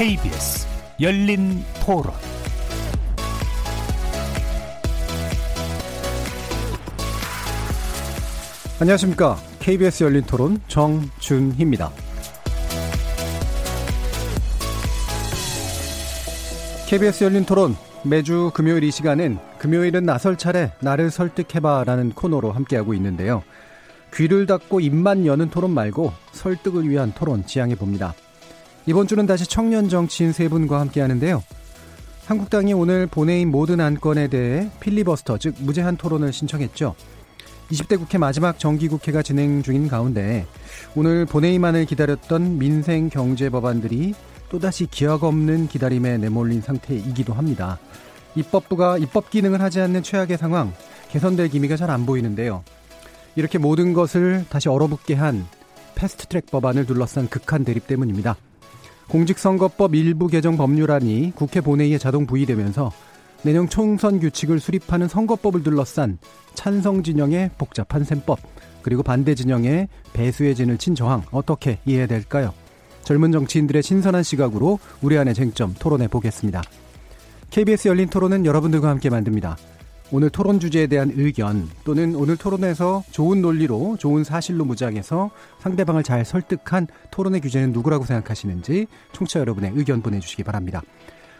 KBS 열린 토론 안녕하십니까. KBS 열린 토론 정준희입니다. KBS 열린 토론 매주 금요일 이 시간은 금요일은 나설 차례 나를 설득해봐라는 코너로 함께하고 있는데요. 귀를 닫고 입만 여는 토론 말고 설득을 위한 토론 지향해 봅니다. 이번 주는 다시 청년 정치인 세 분과 함께 하는데요. 한국당이 오늘 본회의 모든 안건에 대해 필리버스터 즉 무제한 토론을 신청했죠. 20대 국회 마지막 정기국회가 진행 중인 가운데 오늘 본회의만을 기다렸던 민생 경제 법안들이 또다시 기약 없는 기다림에 내몰린 상태이기도 합니다. 입법부가 입법 기능을 하지 않는 최악의 상황, 개선될 기미가 잘 안 보이는데요. 이렇게 모든 것을 다시 얼어붙게 한 패스트트랙 법안을 둘러싼 극한 대립 때문입니다. 공직선거법 일부 개정 법률안이 국회 본회의에 자동 부의되면서 내년 총선 규칙을 수립하는 선거법을 둘러싼 찬성 진영의 복잡한 셈법, 그리고 반대 진영의 배수의 진을 친 저항 어떻게 이해해야 될까요? 젊은 정치인들의 신선한 시각으로 우리 안의 쟁점 토론해 보겠습니다. KBS 열린 토론은 여러분들과 함께 만듭니다. 오늘 토론 주제에 대한 의견 또는 오늘 토론에서 좋은 논리로 좋은 사실로 무장해서 상대방을 잘 설득한 토론의 규제는 누구라고 생각하시는지 청취자 여러분의 의견 보내주시기 바랍니다.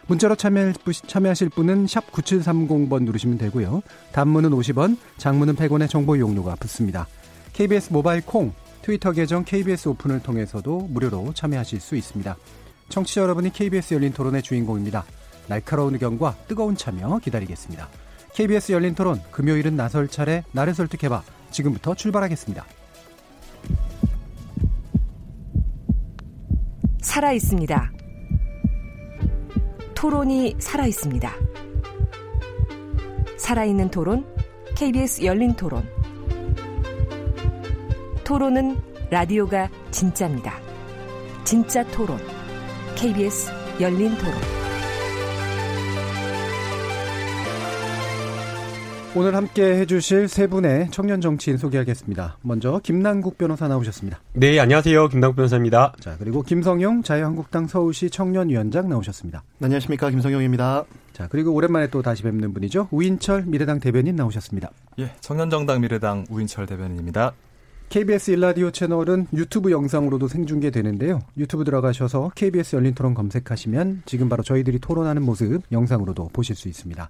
문자로 참여, 참여하실 분은 샵 9730번 누르시면 되고요. 단문은 50원, 장문은 100원의 정보 이용료가 붙습니다. KBS 모바일 콩, 트위터 계정 KBS 오픈을 통해서도 무료로 참여하실 수 있습니다. 청취자 여러분이 KBS 열린 토론의 주인공입니다. 날카로운 의견과 뜨거운 참여 기다리겠습니다. KBS 열린 토론 금요일은 나설 차례 나를 설득해봐 지금부터 출발하겠습니다. 살아 있습니다. 토론이 살아 있습니다. 살아있는 토론, KBS 열린 토론. 토론은 라디오가 진짜입니다. 진짜 토론, KBS 열린 토론. 오늘 함께 해주실 세 분의 청년 정치인 소개하겠습니다. 먼저 김남국 변호사 나오셨습니다. 네, 안녕하세요. 김남국 변호사입니다. 자, 그리고 김성용 자유한국당 서울시 청년위원장 나오셨습니다. 안녕하십니까. 김성용입니다. 자, 그리고 오랜만에 또 다시 뵙는 분이죠. 우인철 미래당 대변인 나오셨습니다. 예, 청년정당 미래당 우인철 대변인입니다. KBS 일라디오 채널은 유튜브 영상으로도 생중계되는데요. 유튜브 들어가셔서 KBS 열린 토론 검색하시면 지금 바로 저희들이 토론하는 모습 영상으로도 보실 수 있습니다.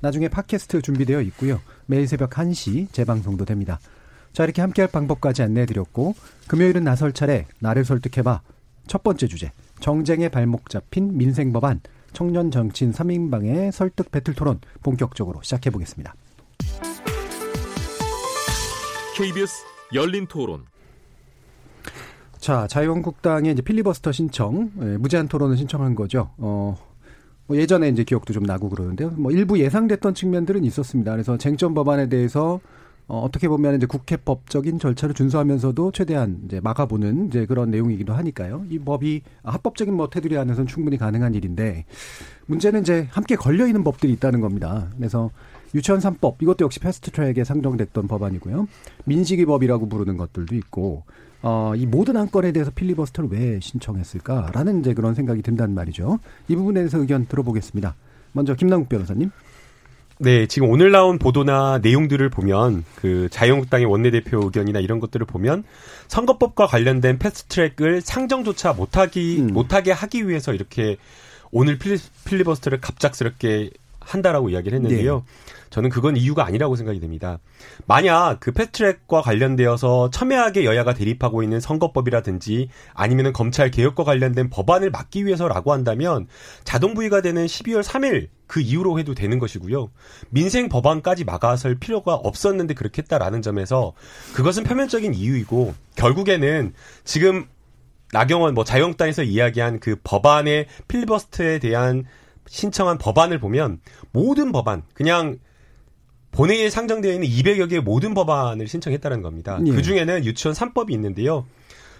나중에 팟캐스트 준비되어 있고요. 매일 새벽 1시 재방송도 됩니다. 자, 이렇게 함께할 방법까지 안내해드렸고, 금요일은 나설 차례, 나를 설득해봐. 첫 번째 주제, 정쟁의 발목 잡힌 민생법안, 청년 정치인 3인방의 설득 배틀 토론 본격적으로 시작해보겠습니다. KBS 열린 토론. 자, 자유한국당의 이제 필리버스터 신청, 예, 무제한 토론을 신청한 거죠. 어, 뭐 예전에 이제 기억도 좀 나고 그러는데요. 뭐 일부 예상됐던 측면들은 있었습니다. 그래서 쟁점 법안에 대해서 어, 어떻게 보면 이제 국회 법적인 절차를 준수하면서도 최대한 이제 막아보는 이제 그런 내용이기도 하니까요. 이 법이 합법적인 뭐 테두리 안에서는 충분히 가능한 일인데 문제는 이제 함께 걸려 있는 법들이 있다는 겁니다. 그래서 유치원 3법 이것도 역시 패스트 트랙에 상정됐던 법안이고요. 민식이법이라고 부르는 것들도 있고 어, 이 모든 안건에 대해서 필리버스터를 왜 신청했을까라는 이제 그런 생각이 든단 말이죠. 이 부분에 대해서 의견 들어보겠습니다. 먼저 김남국 변호사님. 네, 지금 오늘 나온 보도나 내용들을 보면 그 자유한국당의 원내대표 의견이나 이런 것들을 보면 선거법과 관련된 패스트트랙을 상정조차 못하기 음. 못하게 하기 위해서 이렇게 오늘 필리, 필리버스터를 갑작스럽게 한다라고 이야기를 했는데요. 네. 저는 그건 이유가 아니라고 생각이 됩니다. 만약 그 패스트트랙과 관련되어서 첨예하게 여야가 대립하고 있는 선거법이라든지 아니면 검찰 개혁과 관련된 법안을 막기 위해서라고 한다면 자동 부의가 되는 12월 3일 그 이후로 해도 되는 것이고요. 민생 법안까지 막아설 필요가 없었는데 그렇게 했다라는 점에서 그것은 표면적인 이유이고 결국에는 지금 나경원 뭐 자유한국당에서 이야기한 그 법안의 필리버스트에 대한 신청한 법안을 보면 모든 법안 그냥 본회의에 상정되어 있는 200여 개의 모든 법안을 신청했다는 겁니다. 예. 그 중에는 유치원 3법이 있는데요.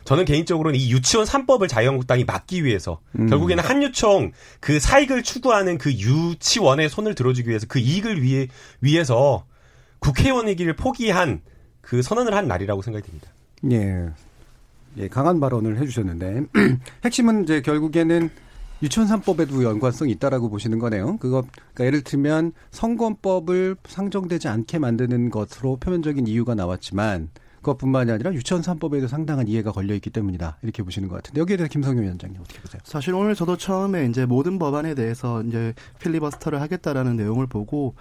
저는 개인적으로는 이 유치원 3법을 자유한국당이 막기 위해서 음. 결국에는 한유총 그 사익을 추구하는 그 유치원에 손을 들어주기 위해서 그 이익을 위해 위해서 국회의원이기를 포기한 그 선언을 한 날이라고 생각이 듭니다. 예. 예, 강한 발언을 해주셨는데 핵심은 이제 결국에는 유치원 3법에도 연관성이 있다라고 보시는 거네요. 그거 그러니까 예를 들면 선거법을 상정되지 않게 만드는 것으로 표면적인 이유가 나왔지만 그것뿐만이 아니라 유치원 3법에도 상당한 이해가 걸려 있기 때문이다. 이렇게 보시는 것 같은데 여기에 대해서 김성현 위원장님 어떻게 보세요? 사실 오늘 저도 처음에 이제 모든 법안에 대해서 이제 필리버스터를 하겠다라는 내용을 보고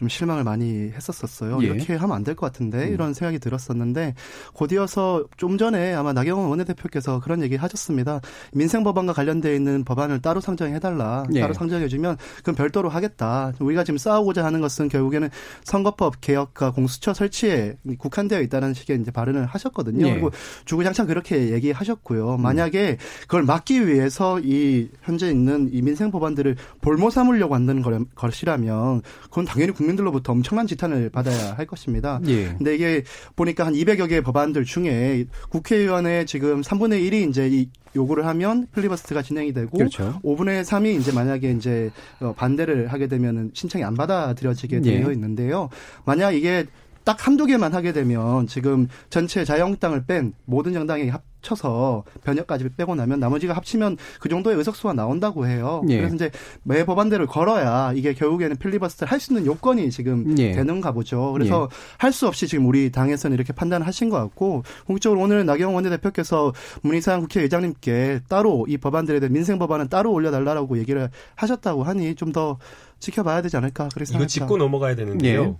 좀 실망을 많이 했었었어요. 예. 이렇게 하면 안 될 것 같은데 음. 이런 생각이 들었었는데 곧이어서 좀 전에 아마 나경원 원내대표께서 그런 얘기 하셨습니다. 민생 법안과 관련돼 있는 법안을 따로 상정해 달라. 예. 따로 상정해 주면 그럼 별도로 하겠다. 우리가 지금 싸우고자 하는 것은 결국에는 선거법 개혁과 공수처 설치에 국한되어 있다는 식의 이제 발언을 하셨거든요. 예. 그리고 주구장창 그렇게 얘기하셨고요. 음. 만약에 그걸 막기 위해서 이 현재 있는 이 민생 법안들을 볼모 삼으려고 한다는 거- 것이라면 그건 당연히 국민 들로부터 엄청난 지탄을 받아야 할 것입니다. 예. 근데 이게 보니까 한 200여 개의 법안들 중에 국회의원의 지금 3분의 1이 이제 이 요구를 하면 필리버스트가 진행이 되고 그렇죠. 5분의 3이 이제 만약에 이제 어, 반대를 하게 되면은 신청이 안 받아들여지게 예. 되어 있는데요. 만약 이게 딱 한두 개만 하게 되면 지금 전체 자유한국당을 뺀 모든 정당이 합 쳐서 변혁까지 빼고 나면 나머지가 합치면 그 정도의 의석수가 나온다고 해요. 예. 그래서 이제 매 법안대로 걸어야 이게 결국에는 필리버스터를 할 수 있는 요건이 지금 예. 되는가 보죠. 그래서 할수 없이 지금 우리 당에서는 이렇게 판단하신 것 같고 공식적으로 오늘 나경원 원내대표께서 문희상 국회의장님께 따로 이 법안들에 대한 민생 법안은 따로 올려달라고 얘기를 하셨다고 하니 좀 더 지켜봐야 되지 않을까 그렇게 이거. 짚고 넘어가야 되는데요. 예.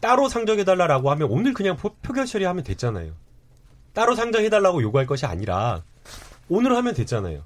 따로 상정해달라고 하면 오늘 그냥 표- 표결 처리하면 됐잖아요. 따로 상정해달라고 요구할 것이 아니라 오늘 하면 됐잖아요.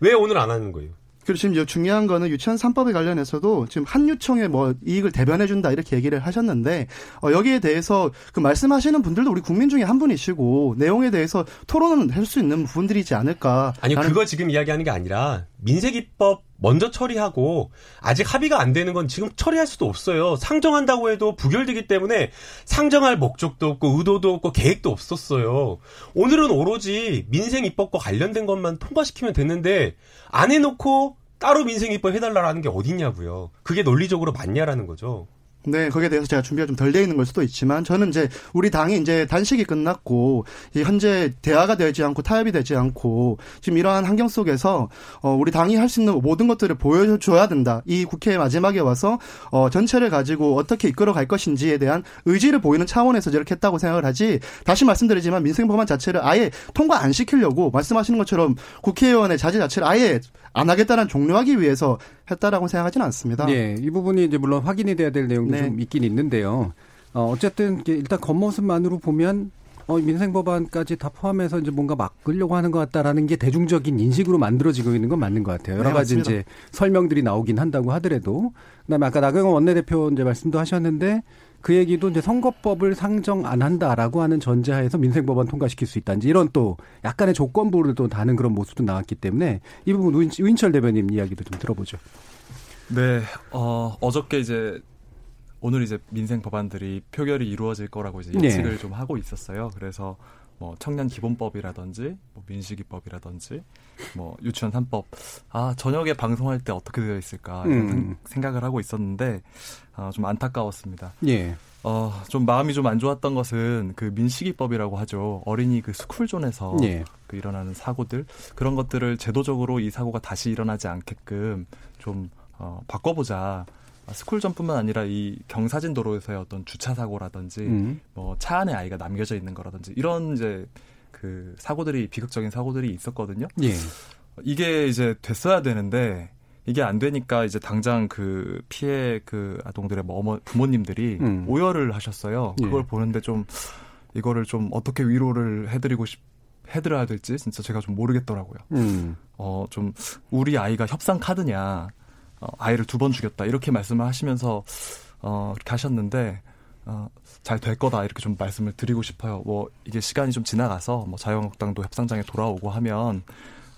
왜 오늘 안 하는 거예요? 그리고 지금 이제 중요한 거는 유치원 3법에 관련해서도 지금 한유총의 뭐 이익을 대변해준다 이렇게 얘기를 하셨는데 어, 여기에 대해서 그 말씀하시는 분들도 우리 국민 중에 한 분이시고 내용에 대해서 토론을 할 수 있는 부분들이지 않을까. 아니 그거 지금 이야기하는 게 아니라 민생입법 먼저 처리하고 아직 합의가 안 되는 건 지금 처리할 수도 없어요. 상정한다고 해도 부결되기 때문에 상정할 목적도 없고 의도도 없고 계획도 없었어요. 오늘은 오로지 민생 입법과 관련된 것만 통과시키면 됐는데 안 해놓고 따로 민생 입법 해달라는 게 어딨냐고요. 그게 논리적으로 맞냐라는 거죠. 네, 거기에 대해서 제가 준비가 좀 덜 돼 있는 걸 수도 있지만 저는 이제 우리 당이 이제 단식이 끝났고 이 현재 대화가 되지 않고 타협이 되지 않고 지금 이러한 환경 속에서 어 우리 당이 할 수 있는 모든 것들을 보여줘야 된다. 이 국회 마지막에 와서 어 전체를 가지고 어떻게 이끌어 갈 것인지에 대한 의지를 보이는 차원에서 저렇게 했다고 생각을 하지. 다시 말씀드리지만 민생 법안 자체를 아예 통과 안 시키려고 말씀하시는 것처럼 국회의원의 자제 자체를 아예 안 하겠다는 종료하기 위해서 했다라고 생각하지는 않습니다. 예, 이 부분이 이제 물론 확인이 돼야 될 내용도 네. 좀 있긴 있는데요. 어, 어쨌든 일단 겉모습만으로 보면 어, 민생 법안까지 다 포함해서 이제 뭔가 막으려고 하는 것 같다라는 게 대중적인 인식으로 만들어지고 있는 건 맞는 것 같아요. 여러 네, 가지 맞습니다. 이제 설명들이 나오긴 한다고 하더라도 그다음에 아까 나경원 원내대표 이제 말씀도 하셨는데 그 얘기도 이제 선거법을 상정 안 한다라고 하는 전제하에서 민생 법안 통과시킬 수 있다든지 이런 또 약간의 조건부를 또 다는 그런 모습도 나왔기 때문에 이 부분 우인, 우인철 대변인 이야기도 좀 들어보죠. 네, 어, 어저께 이제 오늘 이제 민생 법안들이 표결이 이루어질 거라고 이제 네. 예측을 좀 하고 있었어요. 그래서 뭐 청년 기본법이라든지 뭐 민식이법이라든지 뭐 유치원 3법 아 저녁에 방송할 때 어떻게 되어 있을까 이런 음. 생각을 하고 있었는데 아, 좀 안타까웠습니다. 예. 어, 좀 마음이 좀 안 좋았던 것은 그 민식이법이라고 하죠. 어린이 그 스쿨존에서 예. 그 일어나는 사고들 그런 것들을 제도적으로 이 사고가 다시 일어나지 않게끔 좀 어, 바꿔보자. 아, 스쿨존뿐만 아니라 이 경사진 도로에서의 어떤 주차 사고라든지 음. 뭐차 안에 아이가 남겨져 있는 거라든지 이런 이제 그 사고들이 비극적인 사고들이 있었거든요. 예. 이게 이제 됐어야 되는데 이게 안 되니까 이제 당장 그 피해 그 아동들의 뭐 어머 부모님들이 음. 오열을 하셨어요. 예. 그걸 보는데 좀 이거를 좀 어떻게 위로를 해드리고 싶 해드려야 될지 진짜 제가 좀 모르겠더라고요. 음. 어좀 우리 아이가 협상 카드냐 어, 아이를 두 번 죽였다 이렇게 말씀을 하시면서 어 이렇게 하셨는데 어, 잘 될 거다 이렇게 좀 말씀을 드리고 싶어요. 뭐 이게 시간이 좀 지나가서 뭐 자유한국당도 협상장에 돌아오고 하면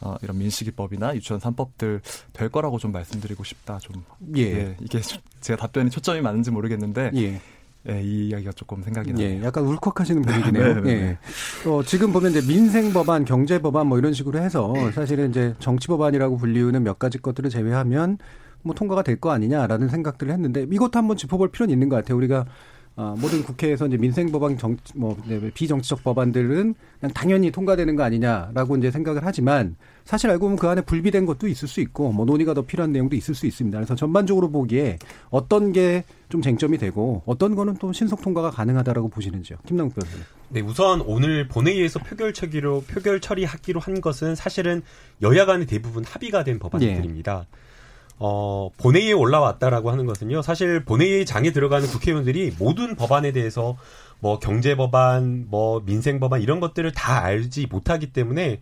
어, 이런 민식이법이나 유치원 3법들 될 거라고 좀 말씀드리고 싶다. 좀 예. 예, 이게 좀 제가 답변이 초점이 맞는지 모르겠는데 예. 예, 이 이야기가 조금 생각이 나요. 예, 약간 울컥하시는 분위기네요. 네, 네, 예. 네. 어, 지금 보면 이제 민생 법안, 경제 법안 뭐 이런 식으로 해서 사실은 이제 정치 법안이라고 불리우는 몇 가지 것들을 제외하면 뭐 통과가 될 거 아니냐라는 생각들을 했는데 이것도 한번 짚어볼 필요는 있는 것 같아요. 우리가 어, 모든 국회에서 이제 민생 법안 정, 뭐, 네, 비정치적 법안들은 그냥 당연히 통과되는 거 아니냐라고 이제 생각을 하지만 사실 알고 보면 그 안에 불비된 것도 있을 수 있고 뭐 논의가 더 필요한 내용도 있을 수 있습니다. 그래서 전반적으로 보기에 어떤 게 좀 쟁점이 되고 어떤 거는 또 신속 통과가 가능하다라고 보시는지요. 김남국 변호사님. 네, 우선 오늘 본회의에서 표결 처리로 표결 처리하기로 한 것은 사실은 여야 간의 대부분 합의가 된 법안들입니다. 예. 어, 본회의에 올라왔다라고 하는 것은요. 사실 본회의 장에 들어가는 국회의원들이 모든 법안에 대해서 뭐 경제 법안, 뭐 민생 법안 이런 것들을 다 알지 못하기 때문에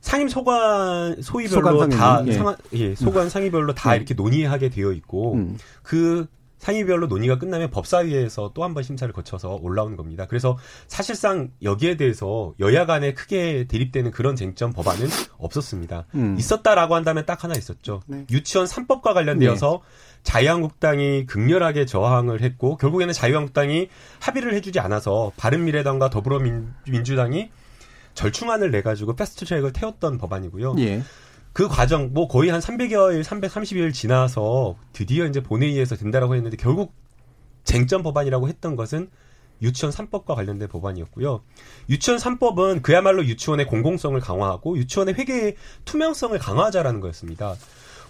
상임 소관 소위별로 소관 다 예. 상하, 예, 소관 상위별로 다 음. 이렇게 논의하게 되어 있고 음. 그 상위별로 논의가 끝나면 법사위에서 또 한 번 심사를 거쳐서 올라오는 겁니다. 그래서 사실상 여기에 대해서 여야 간에 크게 대립되는 그런 쟁점 법안은 없었습니다. 음. 있었다라고 한다면 딱 하나 있었죠. 네. 유치원 3법과 관련되어서 네. 자유한국당이 극렬하게 저항을 했고 결국에는 자유한국당이 합의를 해주지 않아서 바른미래당과 더불어민주당이 절충안을 내가지고 패스트트랙을 태웠던 법안이고요. 예. 그 과정 뭐 거의 한 300여일, 330일 지나서 드디어 이제 본회의에서 된다라고 했는데 결국 쟁점 법안이라고 했던 것은 유치원 3법과 관련된 법안이었고요. 유치원 3법은 그야말로 유치원의 공공성을 강화하고 유치원의 회계의 투명성을 강화하자라는 거였습니다.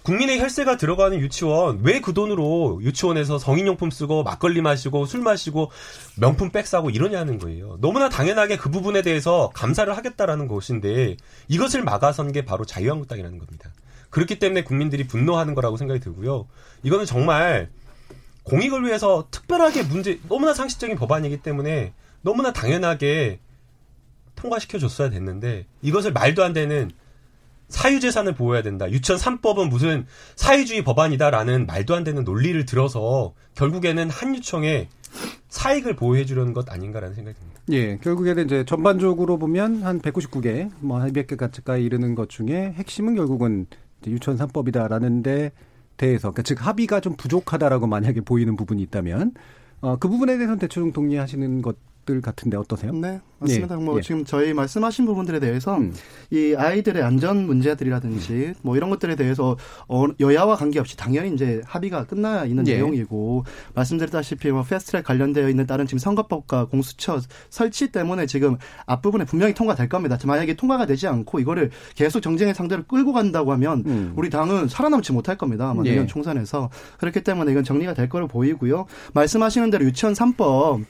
국민의 혈세가 들어가는 유치원 왜 그 돈으로 유치원에서 성인용품 쓰고 막걸리 마시고 술 마시고 명품 백 사고 이러냐는 거예요. 너무나 당연하게 그 부분에 대해서 감사를 하겠다라는 것인데 이것을 막아선 게 바로 자유한국당이라는 겁니다. 그렇기 때문에 국민들이 분노하는 거라고 생각이 들고요. 이거는 정말 공익을 위해서 특별하게 문제 너무나 상식적인 법안이기 때문에 너무나 당연하게 통과시켜 줬어야 됐는데 이것을 말도 안 되는 사유재산을 보호해야 된다. 유치원 3법은 무슨 사회주의 법안이다라는 말도 안 되는 논리를 들어서 결국에는 한유청에 사익을 보호해 주려는 것 아닌가라는 생각이 듭니다. 예, 결국에는 이제 전반적으로 보면 한 199개, 뭐 200개 가까이 이르는 것 중에 핵심은 결국은 유치원 3법이다라는 데 대해서, 그러니까 즉 합의가 좀 부족하다라고 만약에 보이는 부분이 있다면, 어, 그 부분에 대해서는 대충 동의하시는 것 것들 같은데 어떠세요? 네, 맞습니다. 예, 뭐 예. 지금 저희 말씀하신 부분들에 대해서 음. 이 아이들의 안전 문제들이라든지 음. 뭐 이런 것들에 대해서 어, 여야와 관계없이 당연히 이제 합의가 끝나 있는 예. 내용이고 말씀드렸다시피 뭐 패스트트랙 관련되어 있는 다른 지금 선거법과 공수처 설치 때문에 지금 앞부분에 분명히 통과될 겁니다. 만약에 통과가 되지 않고 이거를 계속 정쟁의 상대로 끌고 간다고 하면 음. 우리 당은 살아남지 못할 겁니다. 아마 내년 예. 총선에서 그렇기 때문에 이건 정리가 될 거로 보이고요. 말씀하시는 대로 유치원 3법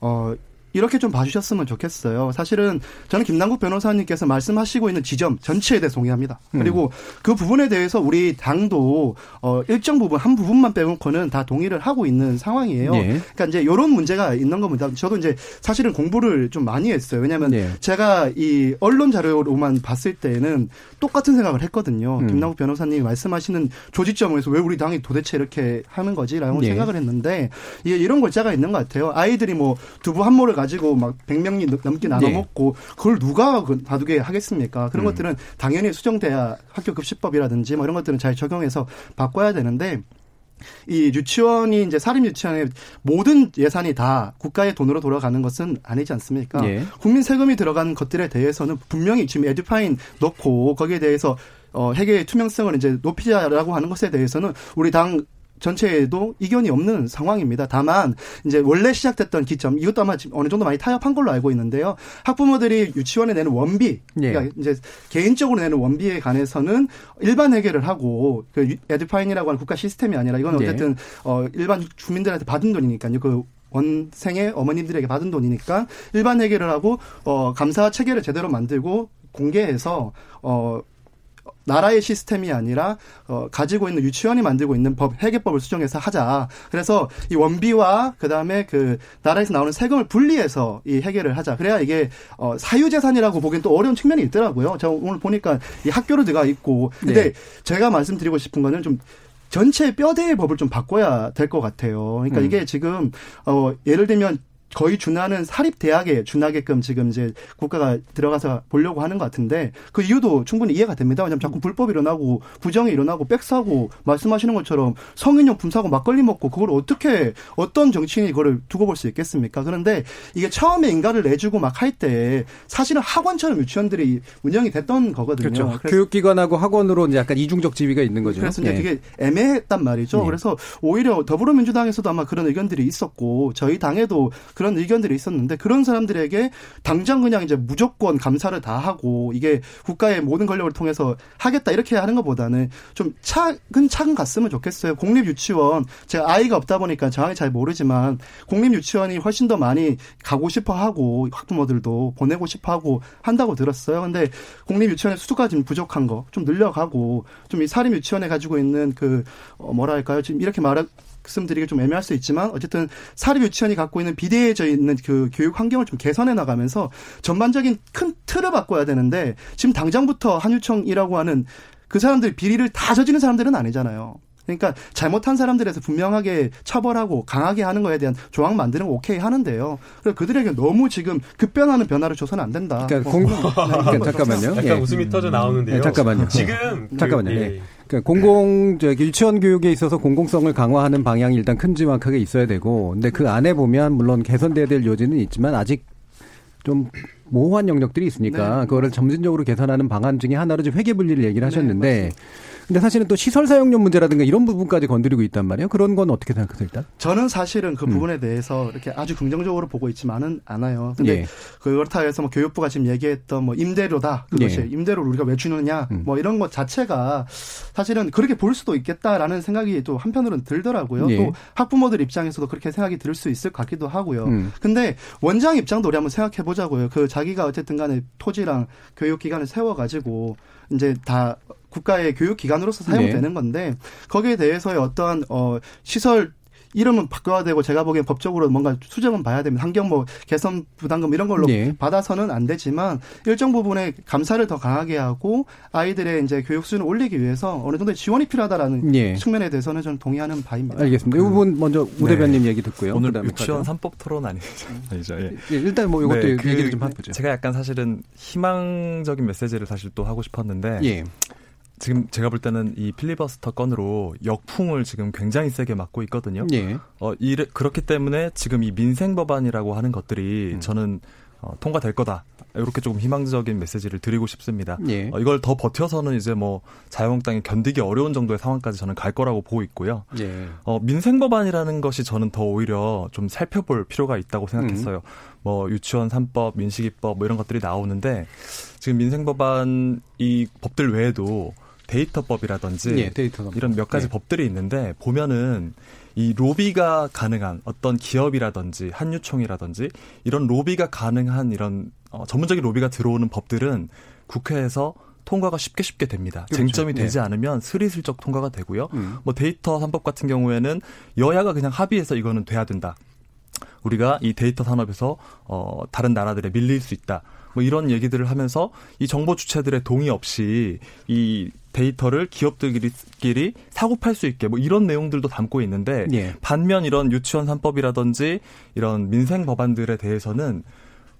어, 이렇게 좀 봐주셨으면 좋겠어요. 사실은 저는 김남국 변호사님께서 말씀하시고 있는 지점 전체에 대해 동의합니다. 음. 그리고 그 부분에 대해서 우리 당도 어 일정 부분 한 부분만 빼놓고는 다 동의를 하고 있는 상황이에요. 네. 그러니까 이제 이런 문제가 있는 겁니다. 저도 이제 사실은 공부를 좀 많이 했어요. 왜냐하면 네. 제가 이 언론 자료로만 봤을 때는 똑같은 생각을 했거든요. 음. 김남국 변호사님이 말씀하시는 조지점에서 왜 우리 당이 도대체 이렇게 하는 거지라고 네. 생각을 했는데 이게 이런 골자가 있는 것 같아요. 아이들이 뭐 두부 한 모를 가지고 막 100명이 넘게 나눠 네. 먹고 그걸 누가 봐두게 그 하겠습니까? 그런 음. 것들은 당연히 수정돼야 학교 급식법이라든지 뭐 이런 것들은 잘 적용해서 바꿔야 되는데 이 유치원이 이제 사립 유치원의 모든 예산이 다 국가의 돈으로 돌아가는 것은 아니지 않습니까? 예. 국민 세금이 들어간 것들에 대해서는 분명히 지금 에듀파인 넣고 거기에 대해서 어 회계의 투명성을 이제 높이자라고 하는 것에 대해서는 우리 당 전체에도 이견이 없는 상황입니다. 다만 이제 원래 시작됐던 기점 이것도 아마 어느 정도 많이 타협한 걸로 알고 있는데요. 학부모들이 유치원에 내는 원비, 예. 그러니까 이제 개인적으로 내는 원비에 관해서는 일반 해결을 하고 그 에듀파인이라고 하는 국가 시스템이 아니라 이건 예. 어쨌든 예. 어 일반 주민들한테 받은 돈이니까요. 그 원생의 어머님들에게 받은 돈이니까 일반 해결을 하고 어 감사 체계를 제대로 만들고 공개해서 어 나라의 시스템이 아니라 어, 가지고 있는 유치원이 만들고 있는 법 회계법을 수정해서 하자. 그래서 이 원비와 그다음에 그 나라에서 나오는 세금을 분리해서 이 해결을 하자. 그래야 이게 어, 사유재산이라고 보기엔 또 어려운 측면이 있더라고요. 제가 오늘 보니까 이 학교로 들어가 있고 근데 네. 제가 말씀드리고 싶은 거는 좀 전체 뼈대의 법을 좀 바꿔야 될 것 같아요. 그러니까 음. 이게 지금 어 예를 들면 거의 준하는 사립 대학에 준하게끔 지금 이제 국가가 들어가서 보려고 하는 것 같은데 그 이유도 충분히 이해가 됩니다. 왜냐하면 자꾸 불법이 일어나고 부정이 일어나고 백 사고 말씀하시는 것처럼 성인용품 사고 막걸리 먹고 그걸 어떻게 어떤 정치인이 그걸 두고 볼 수 있겠습니까? 그런데 이게 처음에 인가를 내주고 막 할 때 사실은 학원처럼 유치원들이 운영이 됐던 거거든요. 그렇죠. 교육기관하고 학원으로 이제 약간 이중적 지위가 있는 거죠. 그래서 이제 예. 되게 애매했단 말이죠. 예. 그래서 오히려 더불어민주당에서도 아마 그런 의견들이 있었고 저희 당에도 그런 의견들이 있었는데 그런 사람들에게 당장 그냥 이제 무조건 감사를 다 하고 이게 국가의 모든 권력을 통해서 하겠다 이렇게 하는 것보다는 좀 차근차근 갔으면 좋겠어요. 공립 유치원 제가 아이가 없다 보니까 정확히 잘 모르지만 공립 유치원이 훨씬 더 많이 가고 싶어 하고 학부모들도 보내고 싶어 하고 한다고 들었어요. 근데 공립 유치원의 수가 좀 부족한 거 좀 늘려가고 좀 이 사립 유치원에 가지고 있는 그 어, 뭐랄까요? 지금 이렇게 말하 말씀드리기 좀 애매할 수 있지만 어쨌든 사립 유치원이 갖고 있는 비대해져 있는 그 교육 환경을 좀 개선해 나가면서 전반적인 큰 틀을 바꿔야 되는데 지금 당장부터 한유청이라고 하는 그 사람들 비리를 다 저지른 사람들은 아니잖아요. 그러니까 잘못한 사람들에서 분명하게 처벌하고 강하게 하는 거에 대한 조항 만드는 거 오케이 하는데요. 그래서 그들에게 너무 지금 급변하는 변화를 줘서는 안 된다. 그러니까, 공, 그러니까 잠깐만요. 약간 예. 웃음이 터져 나오는데요. 네, 잠깐만요. 지금 잠깐만요. 그, 예. 그러니까 공공 저 유치원 교육에 있어서 공공성을 강화하는 방향이 일단 큼지막하게 있어야 되고, 근데 그 안에 보면 물론 개선돼야 될 요지는 있지만 아직 좀 모호한 영역들이 있으니까 네. 그거를 점진적으로 개선하는 방안 중에 하나로 좀 회계 분리를 얘기를 네, 하셨는데 네, 근데 사실은 또 시설 사용료 문제라든가 이런 부분까지 건드리고 있단 말이에요. 그런 건 어떻게 생각하세요, 일단? 저는 사실은 그 음. 부분에 대해서 이렇게 아주 긍정적으로 보고 있지만은 않아요. 근데 예. 그렇다 해서 뭐 교육부가 지금 얘기했던 뭐 임대료다. 그것이 예. 임대료를 우리가 왜 주느냐. 음. 뭐 이런 것 자체가 사실은 그렇게 볼 수도 있겠다라는 생각이 또 한편으로는 들더라고요. 예. 또 학부모들 입장에서도 그렇게 생각이 들 수 있을 것 같기도 하고요. 음. 근데 원장 입장도 우리 한번 생각해 보자고요. 그 자기가 어쨌든 간에 토지랑 교육기관을 세워가지고 이제 다 국가의 교육기관으로서 사용되는 네. 건데 거기에 대해서의 어떠한 어 시설 이름은 바꿔야 되고 제가 보기엔 법적으로 뭔가 수정은 봐야 됩니다. 환경 뭐 개선 부담금 이런 걸로 네. 받아서는 안 되지만 일정 부분에 감사를 더 강하게 하고 아이들의 이제 교육 수준을 올리기 위해서 어느 정도 지원이 필요하다라는 네. 측면에 대해서는 저는 동의하는 바입니다. 알겠습니다. 이 부분 먼저 우 네. 대변님 얘기 듣고요. 오늘 유치원 3법 토론 아니죠? 아니죠. 예. 예, 일단 뭐 이것도 네, 그 얘기를 좀 해보죠. 제가 약간 사실은 희망적인 메시지를 사실 또 하고 싶었는데 예. 지금 제가 볼 때는 이 필리버스터 건으로 역풍을 지금 굉장히 세게 맞고 있거든요. 예. 어, 이래, 그렇기 때문에 지금 이 민생 법안이라고 하는 것들이 음. 저는 어, 통과될 거다. 이렇게 조금 희망적인 메시지를 드리고 싶습니다. 예. 어, 이걸 더 버텨서는 이제 뭐 자유한국당이 견디기 어려운 정도의 상황까지 저는 갈 거라고 보고 있고요. 예. 어, 민생 법안이라는 것이 저는 더 오히려 좀 살펴볼 필요가 있다고 생각했어요. 음. 뭐 유치원 3법, 민식이법 뭐 이런 것들이 나오는데 지금 민생 법안 이 법들 외에도 데이터법이라든지 예, 데이터 이런 몇 가지 예. 법들이 있는데 보면은 이 로비가 가능한 어떤 기업이라든지 한유총이라든지 이런 로비가 가능한 이런 어, 전문적인 로비가 들어오는 법들은 국회에서 통과가 쉽게 쉽게 됩니다. 그렇죠. 쟁점이 되지 네. 않으면 스리슬쩍 통과가 되고요. 음. 뭐 데이터 3법 같은 경우에는 여야가 그냥 합의해서 이거는 돼야 된다. 우리가 이 데이터 산업에서 어 다른 나라들에 밀릴 수 있다. 뭐 이런 얘기들을 하면서 이 정보 주체들의 동의 없이 이 데이터를 기업들끼리 사고 팔 수 있게 뭐 이런 내용들도 담고 있는데 예. 반면 이런 유치원 3법이라든지 이런 민생 법안들에 대해서는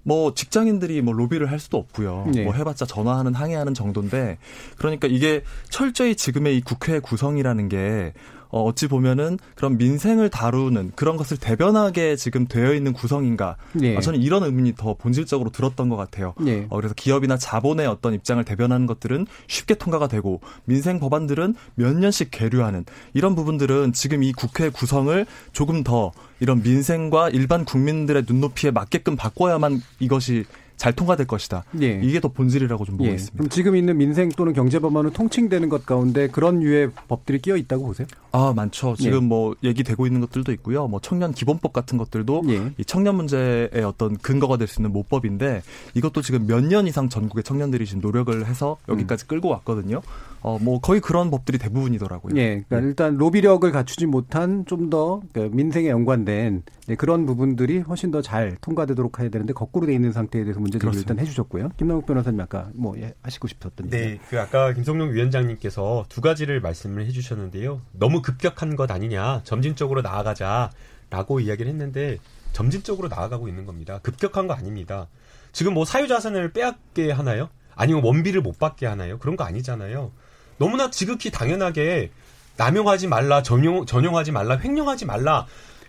뭐 직장인들이 뭐 로비를 할 수도 없고요. 네. 뭐 해봤자 전화하는 항의하는 정도인데 그러니까 이게 철저히 지금의 이 국회 구성이라는 게 어, 어찌 보면은 그런 민생을 다루는 그런 것을 대변하게 지금 되어 있는 구성인가? 네. 어, 저는 이런 의문이 더 본질적으로 들었던 것 같아요. 네. 어, 그래서 기업이나 자본의 어떤 입장을 대변하는 것들은 쉽게 통과가 되고 민생 법안들은 몇 년씩 계류하는 이런 부분들은 지금 이 국회 구성을 조금 더 이런 민생과 일반 국민들의 눈높이에 맞게끔 바꿔야만 이것이 잘 통과될 것이다. 예. 이게 더 본질이라고 좀 보고 예. 있습니다. 그럼 지금 있는 민생 또는 경제 법안은 통칭되는 것 가운데 그런 유의 법들이 끼어 있다고 보세요? 아 많죠. 지금 예. 뭐 얘기되고 있는 것들도 있고요. 뭐 청년 기본법 같은 것들도 예. 이 청년 문제의 어떤 근거가 될 수 있는 모법인데 이것도 지금 몇 년 이상 전국의 청년들이 지금 노력을 해서 여기까지 음. 끌고 왔거든요. 어, 뭐 거의 그런 법들이 대부분이더라고요. 예, 그러니까 네. 일단 로비력을 갖추지 못한 좀더 그 민생에 연관된 네, 그런 부분들이 훨씬 더 잘 통과되도록 해야 되는데 거꾸로 돼 있는 상태에 대해서 문제 제기를 일단 해주셨고요. 김남욱 변호사님 아까 뭐 예, 하시고 싶었던 네, 그 아까 김성룡 위원장님께서 두 가지를 말씀을 해주셨는데요. 너무 급격한 것 아니냐, 점진적으로 나아가자라고 이야기를 했는데 점진적으로 나아가고 있는 겁니다. 급격한 거 아닙니다. 지금 뭐 사유자산을 빼앗게 하나요? 아니면 원비를 못 받게 하나요? 그런 거 아니잖아요. 너무나 지극히 당연하게 남용하지 말라, 전용, 전용하지 말라, 횡령하지 말라,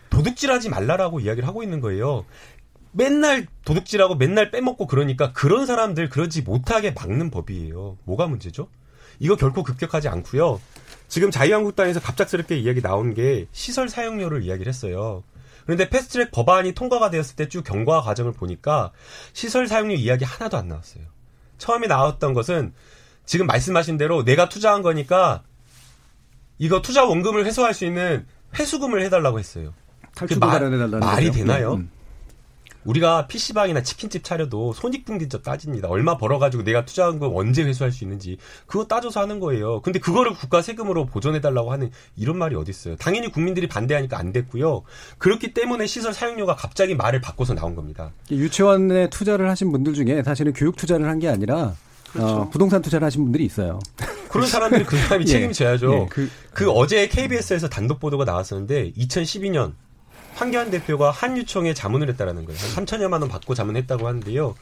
도둑질하지 말라라고 이야기를 하고 있는 거예요. 맨날 도둑질하고 맨날 빼먹고 그러니까 그런 사람들 그러지 못하게 막는 법이에요. 뭐가 문제죠? 이거 결코 급격하지 않고요. 지금 자유한국당에서 갑작스럽게 이야기 나온 게 시설 사용료를 이야기를 했어요. 그런데 패스트트랙 법안이 통과가 되었을 때 쭉 경과 과정을 보니까 시설 사용료 이야기 하나도 안 나왔어요. 처음에 나왔던 것은 지금 말씀하신 대로 내가 투자한 거니까 이거 투자 원금을 회수할 수 있는 회수금을 해달라고 했어요. 탈출 마련해달라는 말이 거죠. 되나요? 음. 우리가 PC방이나 치킨집 차려도 손익분기점 따집니다. 얼마 벌어가지고 내가 투자한 거 언제 회수할 수 있는지 그거 따져서 하는 거예요. 근데 그거를 국가 세금으로 보존해달라고 하는 이런 말이 어딨어요. 당연히 국민들이 반대하니까 안 됐고요. 그렇기 때문에 시설 사용료가 갑자기 말을 바꿔서 나온 겁니다. 유치원에 투자를 하신 분들 중에 사실은 교육 투자를 한 게 아니라 어, 부동산 투자를 하신 분들이 있어요. 그런 사람들이 그 사람이 예. 책임져야죠. 예, 그- 그 어제 KBS에서 단독 보도가 나왔었는데 2012년 황교안 대표가 한유총에 자문을 했다라는 거예요. 한 3천여만 원 받고 자문했다고 하는데요.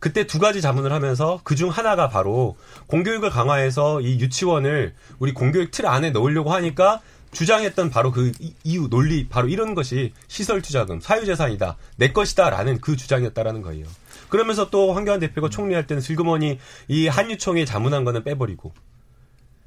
그때 두 가지 자문을 하면서 그 중 하나가 바로 공교육을 강화해서 이 유치원을 우리 공교육 틀 안에 넣으려고 하니까 주장했던 바로 그 이- 이유 논리 바로 이런 것이 시설 투자금 사유재산이다 내 것이다라는 그 주장이었다라는 거예요. 그러면서 또 황교안 대표가 총리할 때는 슬그머니 이 한유총에 자문한 거는 빼버리고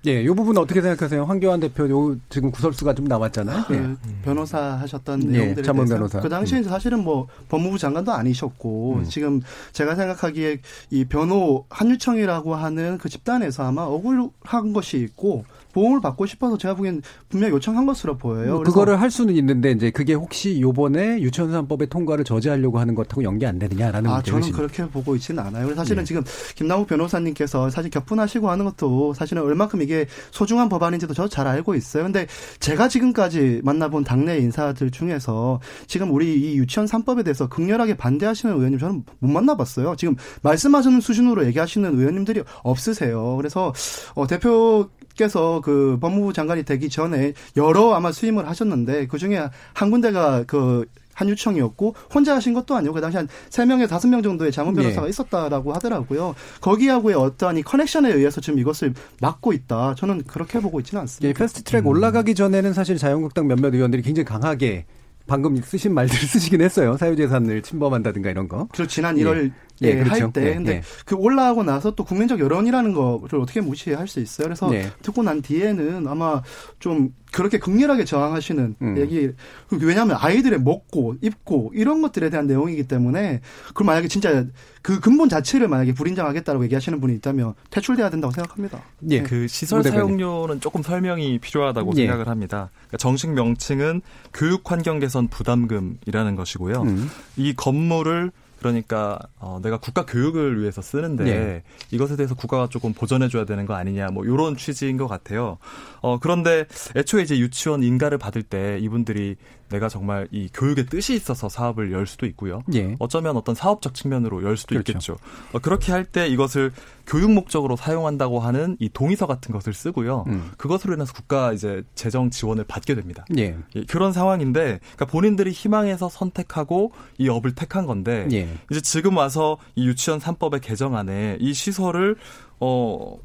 예, 이 부분 어떻게 생각하세요? 황교안 대표 요 지금 구설수가 좀 나왔잖아요. 예. 그 변호사 하셨던 예, 내용들에 자문 대해서 변호사. 그 당시에 이제 사실은 뭐 법무부 장관도 아니셨고 음. 지금 제가 생각하기에 이 변호 한유청이라고 하는 그 집단에서 아마 억울한 것이 있고 보험을 받고 싶어서 제가 보기엔 분명 히 요청한 것으로 보여요. 뭐 그거를 할 수는 있는데 이제 그게 혹시 요번에 유치원산법의 통과를 저지하려고 하는 것하고 연계 안 되느냐라는 아, 저는 지금- 그렇게 보고 있지는 않아요. 사실은 예. 지금 김남욱 변호사님께서 사실 격분하시고 하는 것도 사실은 얼마큼 이게 소중한 법안인지도 저도 잘 알고 있어요. 근데 제가 지금까지 만나본 당내 인사들 중에서 지금 우리 이 유치원 3법에 대해서 극렬하게 반대하시는 의원님 저는 못 만나봤어요. 지금 말씀하시는 수준으로 얘기하시는 의원님들이 없으세요. 그래서 어, 대표 께서 그 법무부 장관이 되기 전에 여러 아마 수임을 하셨는데 그 중에 한 군데가 그 한유청이었고 혼자 하신 것도 아니고 그 당시 한 세명에서 다섯 명 정도의 자문 변호사가 예. 있었다라고 하더라고요. 거기하고의 어떠한 이 커넥션에 의해서 지금 이것을 막고 있다. 저는 그렇게 보고 있지는 않습니다. 예, 패스트 트랙 올라가기 전에는 사실 자유한국당 몇몇 의원들이 굉장히 강하게 방금 쓰신 말들을 쓰시긴 했어요. 사유재산을 침범한다든가 이런 거. 그리고 지난 1월 예, 에 그렇죠. 할 때, 예, 근데 예. 그 올라가고 나서 또 국민적 여론이라는 거를 어떻게 무시할 수 있어요? 그래서 예. 듣고 난 뒤에는 아마 좀 그렇게 극렬하게 저항하시는 음. 얘기, 왜냐하면 아이들의 먹고 입고 이런 것들에 대한 내용이기 때문에 그 만약에 진짜 그 근본 자체를 만약에 불인정하겠다고 얘기하시는 분이 있다면 퇴출돼야 된다고 생각합니다. 예. 그 시설. 사용료는 조금 설명이 필요하다고 예. 생각을 합니다. 그러니까 정식 명칭은 교육 환경 개선 부담금이라는 것이고요. 음. 이 건물을 그러니까 어, 내가 국가 교육을 위해서 쓰는데 예. 이것에 대해서 국가가 조금 보전해 줘야 되는 거 아니냐 뭐 이런 취지인 것 같아요. 어 그런데 애초에 이제 유치원 인가를 받을 때 이분들이 내가 정말 이 교육의 뜻이 있어서 사업을 열 수도 있고요. 예. 어쩌면 어떤 사업적 측면으로 열 수도 그렇죠. 있겠죠. 어, 그렇게 할 때 이것을 교육 목적으로 사용한다고 하는 이 동의서 같은 것을 쓰고요. 음. 그것으로 인해서 국가 이제 재정 지원을 받게 됩니다. 예. 예, 그런 상황인데 그러니까 본인들이 희망해서 선택하고 이 업을 택한 건데 예. 이제 지금 와서 이 유치원 3법의 개정안에 이 시설을 어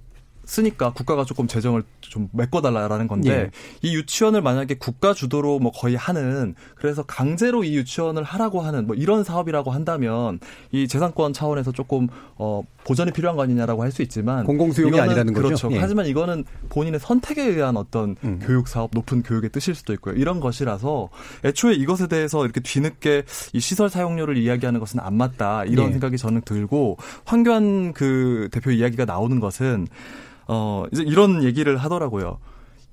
쓰니까 국가가 조금 재정을 좀 메꿔달라라는 건데 예. 이 유치원을 만약에 국가 주도로 뭐 거의 하는 그래서 강제로 이 유치원을 하라고 하는 뭐 이런 사업이라고 한다면 이 재산권 차원에서 조금 어 보전이 필요한 거 아니냐라고 할 수 있지만 공공 수용이 이거는 아니라는 거죠? 그렇죠. 예. 하지만 이거는 본인의 선택에 의한 어떤 음. 교육 사업 높은 교육의 뜻일 수도 있고요. 이런 것이라서 애초에 이것에 대해서 이렇게 뒤늦게 이 시설 사용료를 이야기하는 것은 안 맞다 이런 예. 생각이 저는 들고 황교안 그 대표 이야기가 나오는 것은 어 이제 이런 얘기를 하더라고요.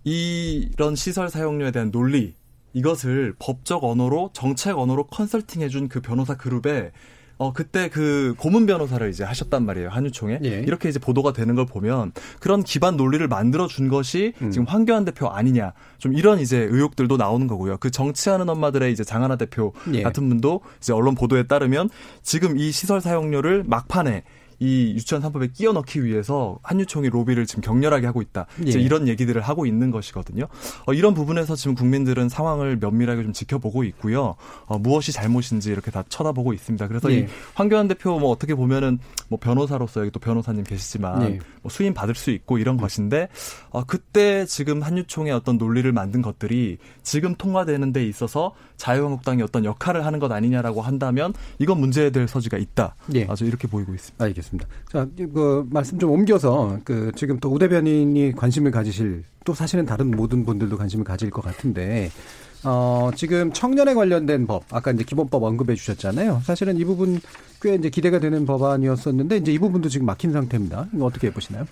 이런 시설 사용료에 대한 논리 이것을 법적 언어로 정책 언어로 컨설팅해준 그 변호사 그룹에 어 그때 그 고문 변호사를 이제 하셨단 말이에요 한유총에 예. 이렇게 이제 보도가 되는 걸 보면 그런 기반 논리를 만들어 준 것이 음. 지금 황교안 대표 아니냐 좀 이런 이제 의혹들도 나오는 거고요 그 정치하는 엄마들의 이제 장하나 대표 예. 같은 분도 이제 언론 보도에 따르면 지금 이 시설 사용료를 막판에 이 유치원 3법에 끼워 넣기 위해서 한유총이 로비를 지금 격렬하게 하고 있다. 예. 이제 이런 얘기들을 하고 있는 것이거든요. 어, 이런 부분에서 지금 국민들은 상황을 면밀하게 좀 지켜보고 있고요. 어, 무엇이 잘못인지 이렇게 다 쳐다보고 있습니다. 그래서 예. 이 황교안 대표 뭐 어떻게 보면은 뭐 변호사로서 여기 또 변호사님 계시지만 예. 뭐 수임 받을 수 있고 이런 것인데 어, 그때 지금 한유총의 어떤 논리를 만든 것들이 지금 통과되는 데 있어서 자유한국당이 어떤 역할을 하는 것 아니냐라고 한다면 이건 문제될 소지가 있다. 예. 아주 이렇게 보이고 있습니다. 알겠습니다. 자, 그 말씀 좀 옮겨서 그 지금 또 우 대변인이 관심을 가지실 또 사실은 다른 모든 분들도 관심을 가질 것 같은데 어, 지금 청년에 관련된 법, 아까 이제 기본법 언급해 주셨잖아요. 사실은 이 부분 꽤 이제 기대가 되는 법안이었었는데 이제 이 부분도 지금 막힌 상태입니다. 이거 어떻게 보시나요?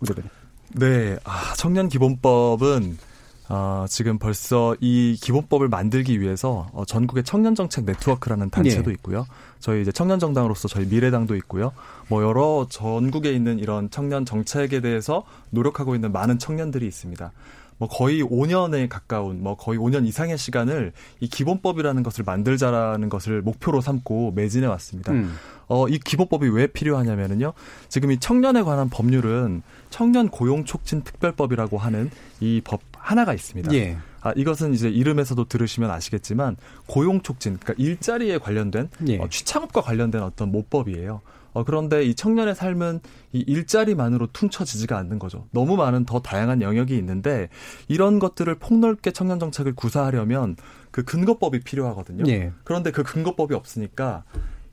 우 대변인. 네, 아, 청년 기본법은 어, 지금 벌써 이 기본법을 만들기 위해서 어, 전국의 청년 정책 네트워크라는 단체도 예. 있고요. 저희 이제 청년 정당으로서 저희 미래당도 있고요. 뭐 여러 전국에 있는 이런 청년 정책에 대해서 노력하고 있는 많은 청년들이 있습니다. 뭐 거의 5년에 가까운 뭐 거의 5년 이상의 시간을 이 기본법이라는 것을 만들자라는 것을 목표로 삼고 매진해 왔습니다. 음. 어, 이 기본법이 왜 필요하냐면은요. 지금 이 청년에 관한 법률은 청년 고용 촉진 특별법이라고 하는 이 법 하나가 있습니다. 예. 아, 이것은 이제 이름에서도 들으시면 아시겠지만 고용 촉진, 그러니까 일자리에 관련된 예. 어, 취창업과 관련된 어떤 모법이에요. 어, 그런데 이 청년의 삶은 이 일자리만으로 퉁쳐지지가 않는 거죠. 너무 많은 더 다양한 영역이 있는데 이런 것들을 폭넓게 청년 정책을 구사하려면 그 근거법이 필요하거든요. 예. 그런데 그 근거법이 없으니까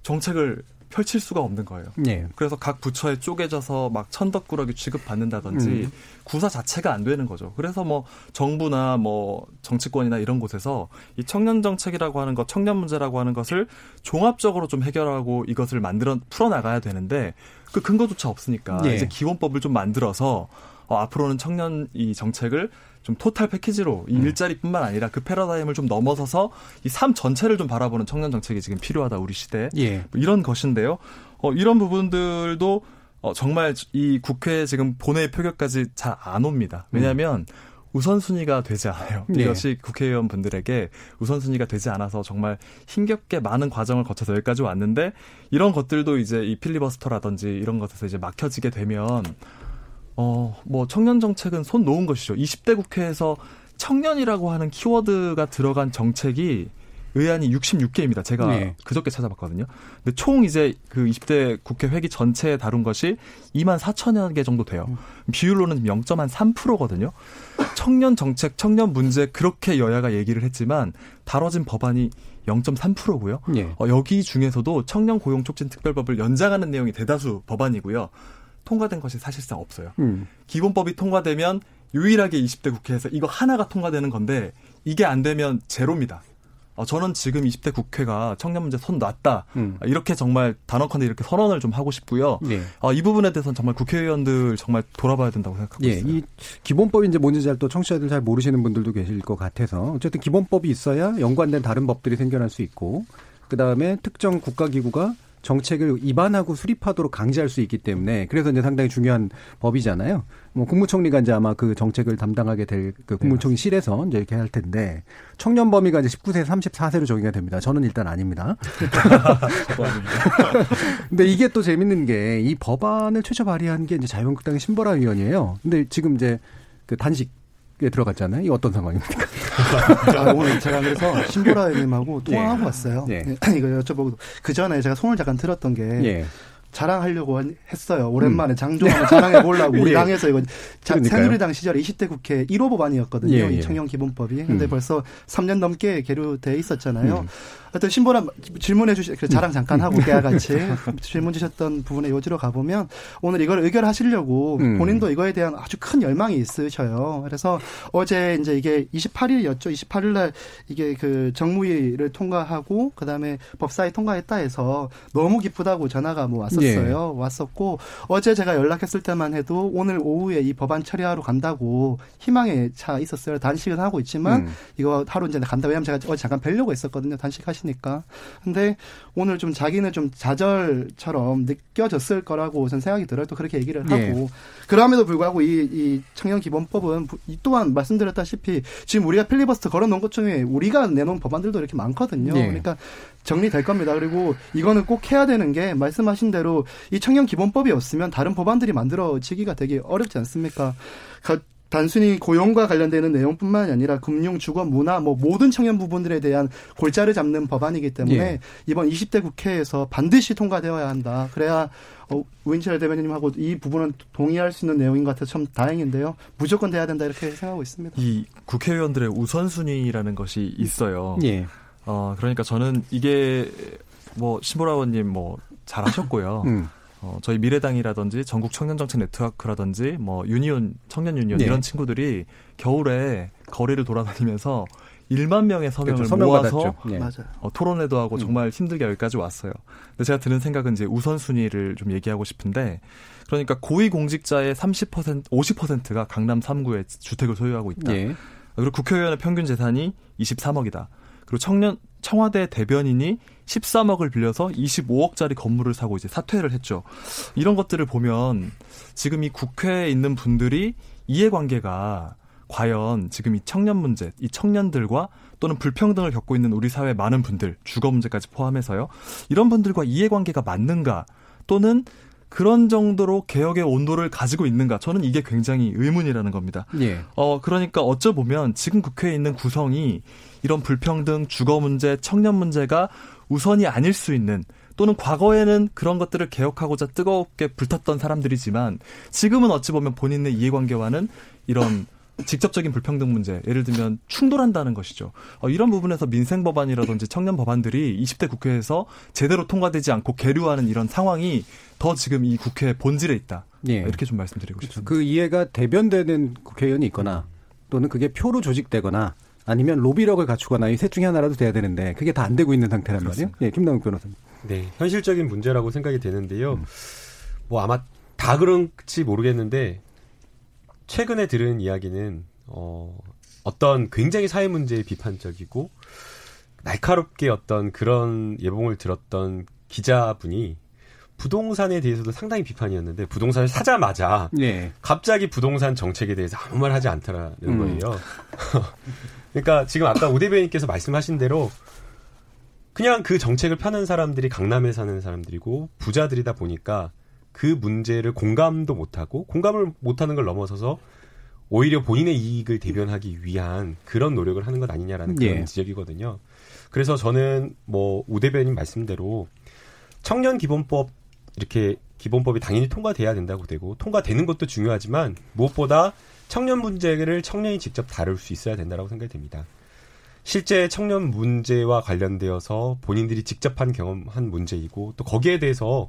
정책을 펼칠 수가 없는 거예요. 예. 그래서 각 부처에 쪼개져서 막 천덕꾸러기 취급받는다든지 음. 구사 자체가 안 되는 거죠. 그래서 뭐 정부나 뭐 정치권이나 이런 곳에서 이 청년 정책이라고 하는 것, 청년 문제라고 하는 것을 종합적으로 좀 해결하고 이것을 만들어 풀어 나가야 되는데 그 근거조차 없으니까 예. 이제 기본법을 좀 만들어서 어, 앞으로는 청년 이 정책을 좀 토탈 패키지로 이 일자리뿐만 아니라 그 패러다임을 좀 넘어서서 이 삶 전체를 좀 바라보는 청년 정책이 지금 필요하다 우리 시대에 예. 뭐 이런 것인데요. 어, 이런 부분들도 어, 정말 이 국회 지금 본회의 표결까지 잘 안 옵니다. 왜냐하면 우선순위가 되지 않아요. 네. 이것이 국회의원 분들에게 우선순위가 되지 않아서 정말 힘겹게 많은 과정을 거쳐서 여기까지 왔는데 이런 것들도 이제 이 필리버스터라든지 이런 것에서 이제 막혀지게 되면 어, 뭐 청년 정책은 손 놓은 것이죠. 20대 국회에서 청년이라고 하는 키워드가 들어간 정책이 의안이 66개입니다. 제가 네. 그저께 찾아봤거든요. 근데 총 이제 그 20대 국회 회기 전체에 다룬 것이 2만 4천여 개 정도 돼요. 비율로는 0.3%거든요. 청년 정책, 청년 문제 그렇게 여야가 얘기를 했지만 다뤄진 법안이 0.3%고요. 예. 어, 여기 중에서도 청년 고용 촉진 특별법을 연장하는 내용이 대다수 법안이고요. 통과된 것이 사실상 없어요. 음. 기본법이 통과되면 유일하게 20대 국회에서 이거 하나가 통과되는 건데 이게 안 되면 제로입니다. 어, 저는 지금 20대 국회가 청년 문제 손 놨다. 음. 이렇게 정말 단언컨대 이렇게 선언을 좀 하고 싶고요. 예. 어, 이 부분에 대해서는 정말 국회의원들 정말 돌아봐야 된다고 생각하고 예, 있어요. 이 기본법이 이제 뭔지 잘 또 청취자들 잘 모르시는 분들도 계실 것 같아서 어쨌든 기본법이 있어야 연관된 다른 법들이 생겨날 수 있고 그 다음에 특정 국가기구가 정책을 입안하고 수립하도록 강제할 수 있기 때문에 그래서 이제 상당히 중요한 법이잖아요. 뭐 국무총리가 이제 아마 그 정책을 담당하게 될 그 국무총리실에서 이제 이렇게 할 텐데 청년 범위가 이제 19세 34세로 정의가 됩니다. 저는 일단 아닙니다. 근데 이게 또 재밌는 게 이 법안을 최초 발의한 게 이제 자유한국당의 신보라 의원이에요. 근데 지금 이제 그 단식에 들어갔잖아요. 이 어떤 상황입니까? 아, 오늘 제가 그래서 신보라 의원님하고 통화하고 예. 왔어요. 예. 네, 이거 여쭤보고 그 전에 제가 손을 잠깐 들었던 게 예. 자랑하려고 했어요. 오랜만에 장종하면 자랑해 보려고 우리 예. 당에서 이거 자. 새누리당 시절에 20대 국회 1호 법안이었거든요. 예, 예. 이 청년 기본법이. 근데 음. 벌써 3년 넘게 계류돼 있었잖아요. 음. 하여튼 신보라 질문해 주시 그 자랑 잠깐 하고 깨알같이 질문 주셨던 부분에 요지로 가보면 오늘 이걸 의결하시려고 음. 본인도 이거에 대한 아주 큰 열망이 있으셔요. 그래서 어제 이제 이게 28일이었죠. 28일 날 이게 그 정무위를 통과하고 그다음에 법사위 통과했다 해서 너무 기쁘다고 전화가 뭐 왔었어요. 왔었고 어제 제가 연락했을 때만 해도 오늘 오후에 이 법안 처리하러 간다고 희망에 차 있었어요. 단식은 하고 있지만 음. 이거 하루 이제 간다. 왜냐면 제가 어제 잠깐 뵈려고 했었거든요. 단식하시 니까. 근데 오늘 좀 자기는 좀 좌절처럼 느껴졌을 거라고 저는 생각이 들어요. 또 그렇게 얘기를 하고. 예. 그럼에도 불구하고 이, 이 청년 기본법은 부- 이 또한 말씀드렸다시피 지금 우리가 필리버스터 걸어놓은 것 중에 우리가 내놓은 법안들도 이렇게 많거든요. 예. 그러니까 정리될 겁니다. 그리고 이거는 꼭 해야 되는 게 말씀하신 대로 이 청년 기본법이 없으면 다른 법안들이 만들어지기가 되게 어렵지 않습니까? 단순히 고용과 관련되는 내용뿐만 아니라 금융, 주거, 문화 뭐 모든 청년 부분들에 대한 골자를 잡는 법안이기 때문에 예. 이번 20대 국회에서 반드시 통과되어야 한다. 그래야 어, 우인철 대변인님하고 이 부분은 동의할 수 있는 내용인 것 같아서 참 다행인데요. 무조건 돼야 된다 이렇게 생각하고 있습니다. 이 국회의원들의 우선순위라는 것이 있어요. 예. 어, 그러니까 저는 이게 뭐 신보라원님 뭐 잘하셨고요. 음. 어, 저희 미래당이라든지 전국 청년정책 네트워크라든지 뭐 유니온 청년 유니온 네. 이런 친구들이 겨울에 거리를 돌아다니면서 1만 명의 서명을 그렇죠. 모아서 네. 어, 토론회도 하고 음. 정말 힘들게 여기까지 왔어요. 근데 제가 드는 생각은 이제 우선순위를 좀 얘기하고 싶은데 그러니까 고위공직자의 30% 50%가 강남 3구에 주택을 소유하고 있다. 네. 그리고 국회의원의 평균 재산이 23억이다. 그리고 청년 청와대 대변인이 13억을 빌려서 25억짜리 건물을 사고 이제 사퇴를 했죠. 이런 것들을 보면 지금 이 국회에 있는 분들이 이해관계가 과연 지금 이 청년 문제, 이 청년들과 또는 불평등을 겪고 있는 우리 사회 많은 분들, 주거 문제까지 포함해서요. 이런 분들과 이해관계가 맞는가 또는 그런 정도로 개혁의 온도를 가지고 있는가? 저는 이게 굉장히 의문이라는 겁니다. 예. 어, 그러니까 어쩌 보면 지금 국회에 있는 구성이 이런 불평등, 주거 문제, 청년 문제가 우선이 아닐 수 있는 또는 과거에는 그런 것들을 개혁하고자 뜨겁게 불탔던 사람들이지만 지금은 어찌 보면 본인의 이해관계와는 이런 직접적인 불평등 문제, 예를 들면 충돌한다는 것이죠. 어, 이런 부분에서 민생 법안이라든지 청년 법안들이 20대 국회에서 제대로 통과되지 않고 계류하는 이런 상황이 더 지금 이 국회 본질에 있다. 예. 이렇게 좀 말씀드리고 그렇죠. 싶습니다. 그 이해가 대변되는 국회의원이 있거나 또는 그게 표로 조직되거나 아니면 로비력을 갖추거나 이 셋 중에 하나라도 돼야 되는데 그게 다 안 되고 있는 상태란 말이에요. 예, 김남욱 변호사님. 네, 현실적인 문제라고 생각이 되는데요. 음. 뭐 아마 다 그런지 모르겠는데 최근에 들은 이야기는 어 어떤 굉장히 사회 문제에 비판적이고 날카롭게 어떤 그런 예봉을 들었던 기자분이 부동산에 대해서도 상당히 비판이었는데 부동산을 사자마자 네. 갑자기 부동산 정책에 대해서 아무 말 하지 않더라는 음. 거예요. 그러니까 지금 아까 오 대변인께서 말씀하신 대로 그냥 그 정책을 펴는 사람들이 강남에 사는 사람들이고 부자들이다 보니까 그 문제를 공감도 못하고 공감을 못하는 걸 넘어서서 오히려 본인의 이익을 대변하기 위한 그런 노력을 하는 것 아니냐라는 그런 예. 지적이거든요. 그래서 저는 뭐 우 대변인 말씀대로 청년 기본법 이렇게 기본법이 당연히 통과돼야 된다고 되고 통과되는 것도 중요하지만 무엇보다 청년 문제를 청년이 직접 다룰 수 있어야 된다고 생각이 됩니다. 실제 청년 문제와 관련되어서 본인들이 직접 한 경험한 문제이고 또 거기에 대해서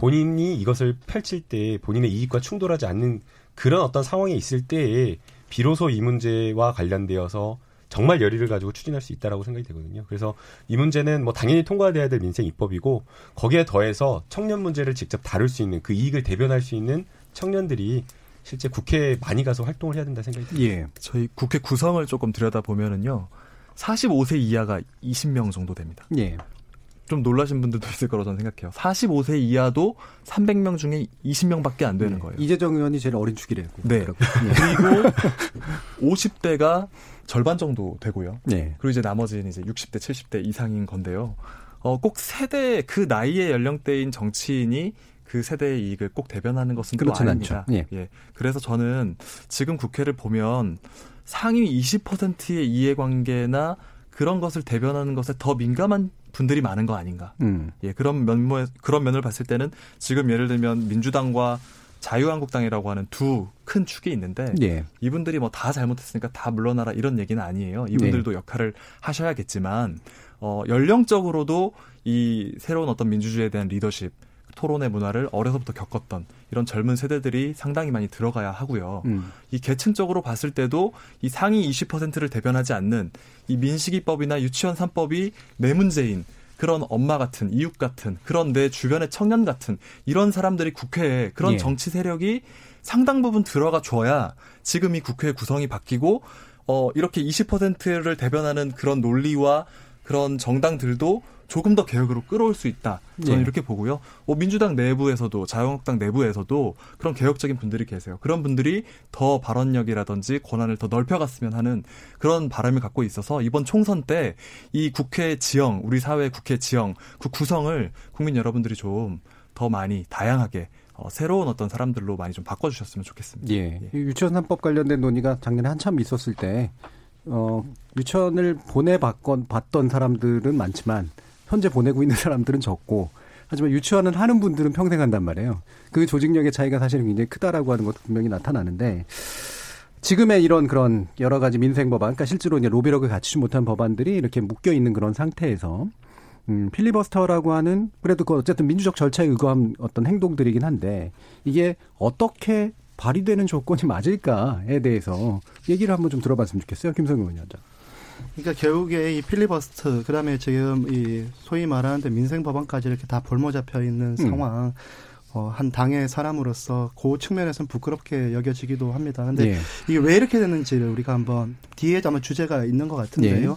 본인이 이것을 펼칠 때 본인의 이익과 충돌하지 않는 그런 어떤 상황에 있을 때에 비로소 이 문제와 관련되어서 정말 열의를 가지고 추진할 수 있다라고 생각이 되거든요. 그래서 이 문제는 뭐 당연히 통과돼야 될 민생 입법이고 거기에 더해서 청년 문제를 직접 다룰 수 있는 그 이익을 대변할 수 있는 청년들이 실제 국회에 많이 가서 활동을 해야 된다 생각이 듭니다. 예. 저희 국회 구성을 조금 들여다보면은요. 45세 이하가 20명 정도 됩니다. 예. 좀 놀라신 분들도 있을 거라고 저는 생각해요. 45세 이하도 300명 중에 20명밖에 안 되는 네. 거예요. 이재정 의원이 제일 어린 축이래요. 네. 네. 그리고 50대가 절반 정도 되고요. 네. 그리고 이제 나머지는 이제 60대, 70대 이상인 건데요. 어, 꼭 세대 그 나이의 연령대인 정치인이 그 세대의 이익을 꼭 대변하는 것은 또 아닙니다. 예. 예. 그래서 저는 지금 국회를 보면 상위 20%의 이해관계나 그런 것을 대변하는 것에 더 민감한 분들이 많은 거 아닌가. 음. 예, 그런 면모 그런 면을 봤을 때는 지금 예를 들면 민주당과 자유한국당이라고 하는 두 큰 축이 있는데 예. 이분들이 뭐 다 잘못했으니까 다 물러나라 이런 얘기는 아니에요. 이분들도 예. 역할을 하셔야겠지만 어 연령적으로도 이 새로운 어떤 민주주의에 대한 리더십 토론의 문화를 어려서부터 겪었던 이런 젊은 세대들이 상당히 많이 들어가야 하고요. 음. 이 계층적으로 봤을 때도 이 상위 20%를 대변하지 않는 이 민식이법이나 유치원 3법이 내 문제인 그런 엄마 같은 이웃 같은 그런 내 주변의 청년 같은 이런 사람들이 국회에 그런 예. 정치 세력이 상당 부분 들어가 줘야 지금 이 국회 구성이 바뀌고 어 이렇게 20%를 대변하는 그런 논리와 그런 정당들도 조금 더 개혁으로 끌어올 수 있다. 저는 네. 이렇게 보고요. 뭐 민주당 내부에서도 자유한국당 내부에서도 그런 개혁적인 분들이 계세요. 그런 분들이 더 발언력이라든지 권한을 더 넓혀갔으면 하는 그런 바람을 갖고 있어서 이번 총선 때 이 국회 지형, 우리 사회 국회 지형, 그 구성을 국민 여러분들이 좀 더 많이 다양하게 어, 새로운 어떤 사람들로 많이 좀 바꿔주셨으면 좋겠습니다. 예. 예. 유치원 3법 관련된 논의가 작년에 한참 있었을 때, 어, 유치원을 보내봤건, 봤던 사람들은 많지만, 현재 보내고 있는 사람들은 적고, 하지만 유치원을 하는 분들은 평생 한단 말이에요. 그 조직력의 차이가 사실은 굉장히 크다라고 하는 것도 분명히 나타나는데, 지금의 이런 그런 여러 가지 민생 법안, 그러니까 실제로 이제 로비력을 갖추지 못한 법안들이 이렇게 묶여 있는 그런 상태에서 음, 필리버스터라고 하는 그래도 그 어쨌든 민주적 절차에 의거한 어떤 행동들이긴 한데 이게 어떻게 발휘되는 조건이 맞을까에 대해서 얘기를 한번 좀 들어봤으면 좋겠어요, 김성근 의원장. 그러니까 결국에 이 필리버스터 그다음에 지금 이 소위 말하는 민생 법안까지 이렇게 다 볼모 잡혀 있는 음. 상황. 어, 한 당의 사람으로서 그 측면에서는 부끄럽게 여겨지기도 합니다. 근데 예. 이게 왜 이렇게 됐는지를 우리가 한번 뒤에 아마 주제가 있는 것 같은데요. 예.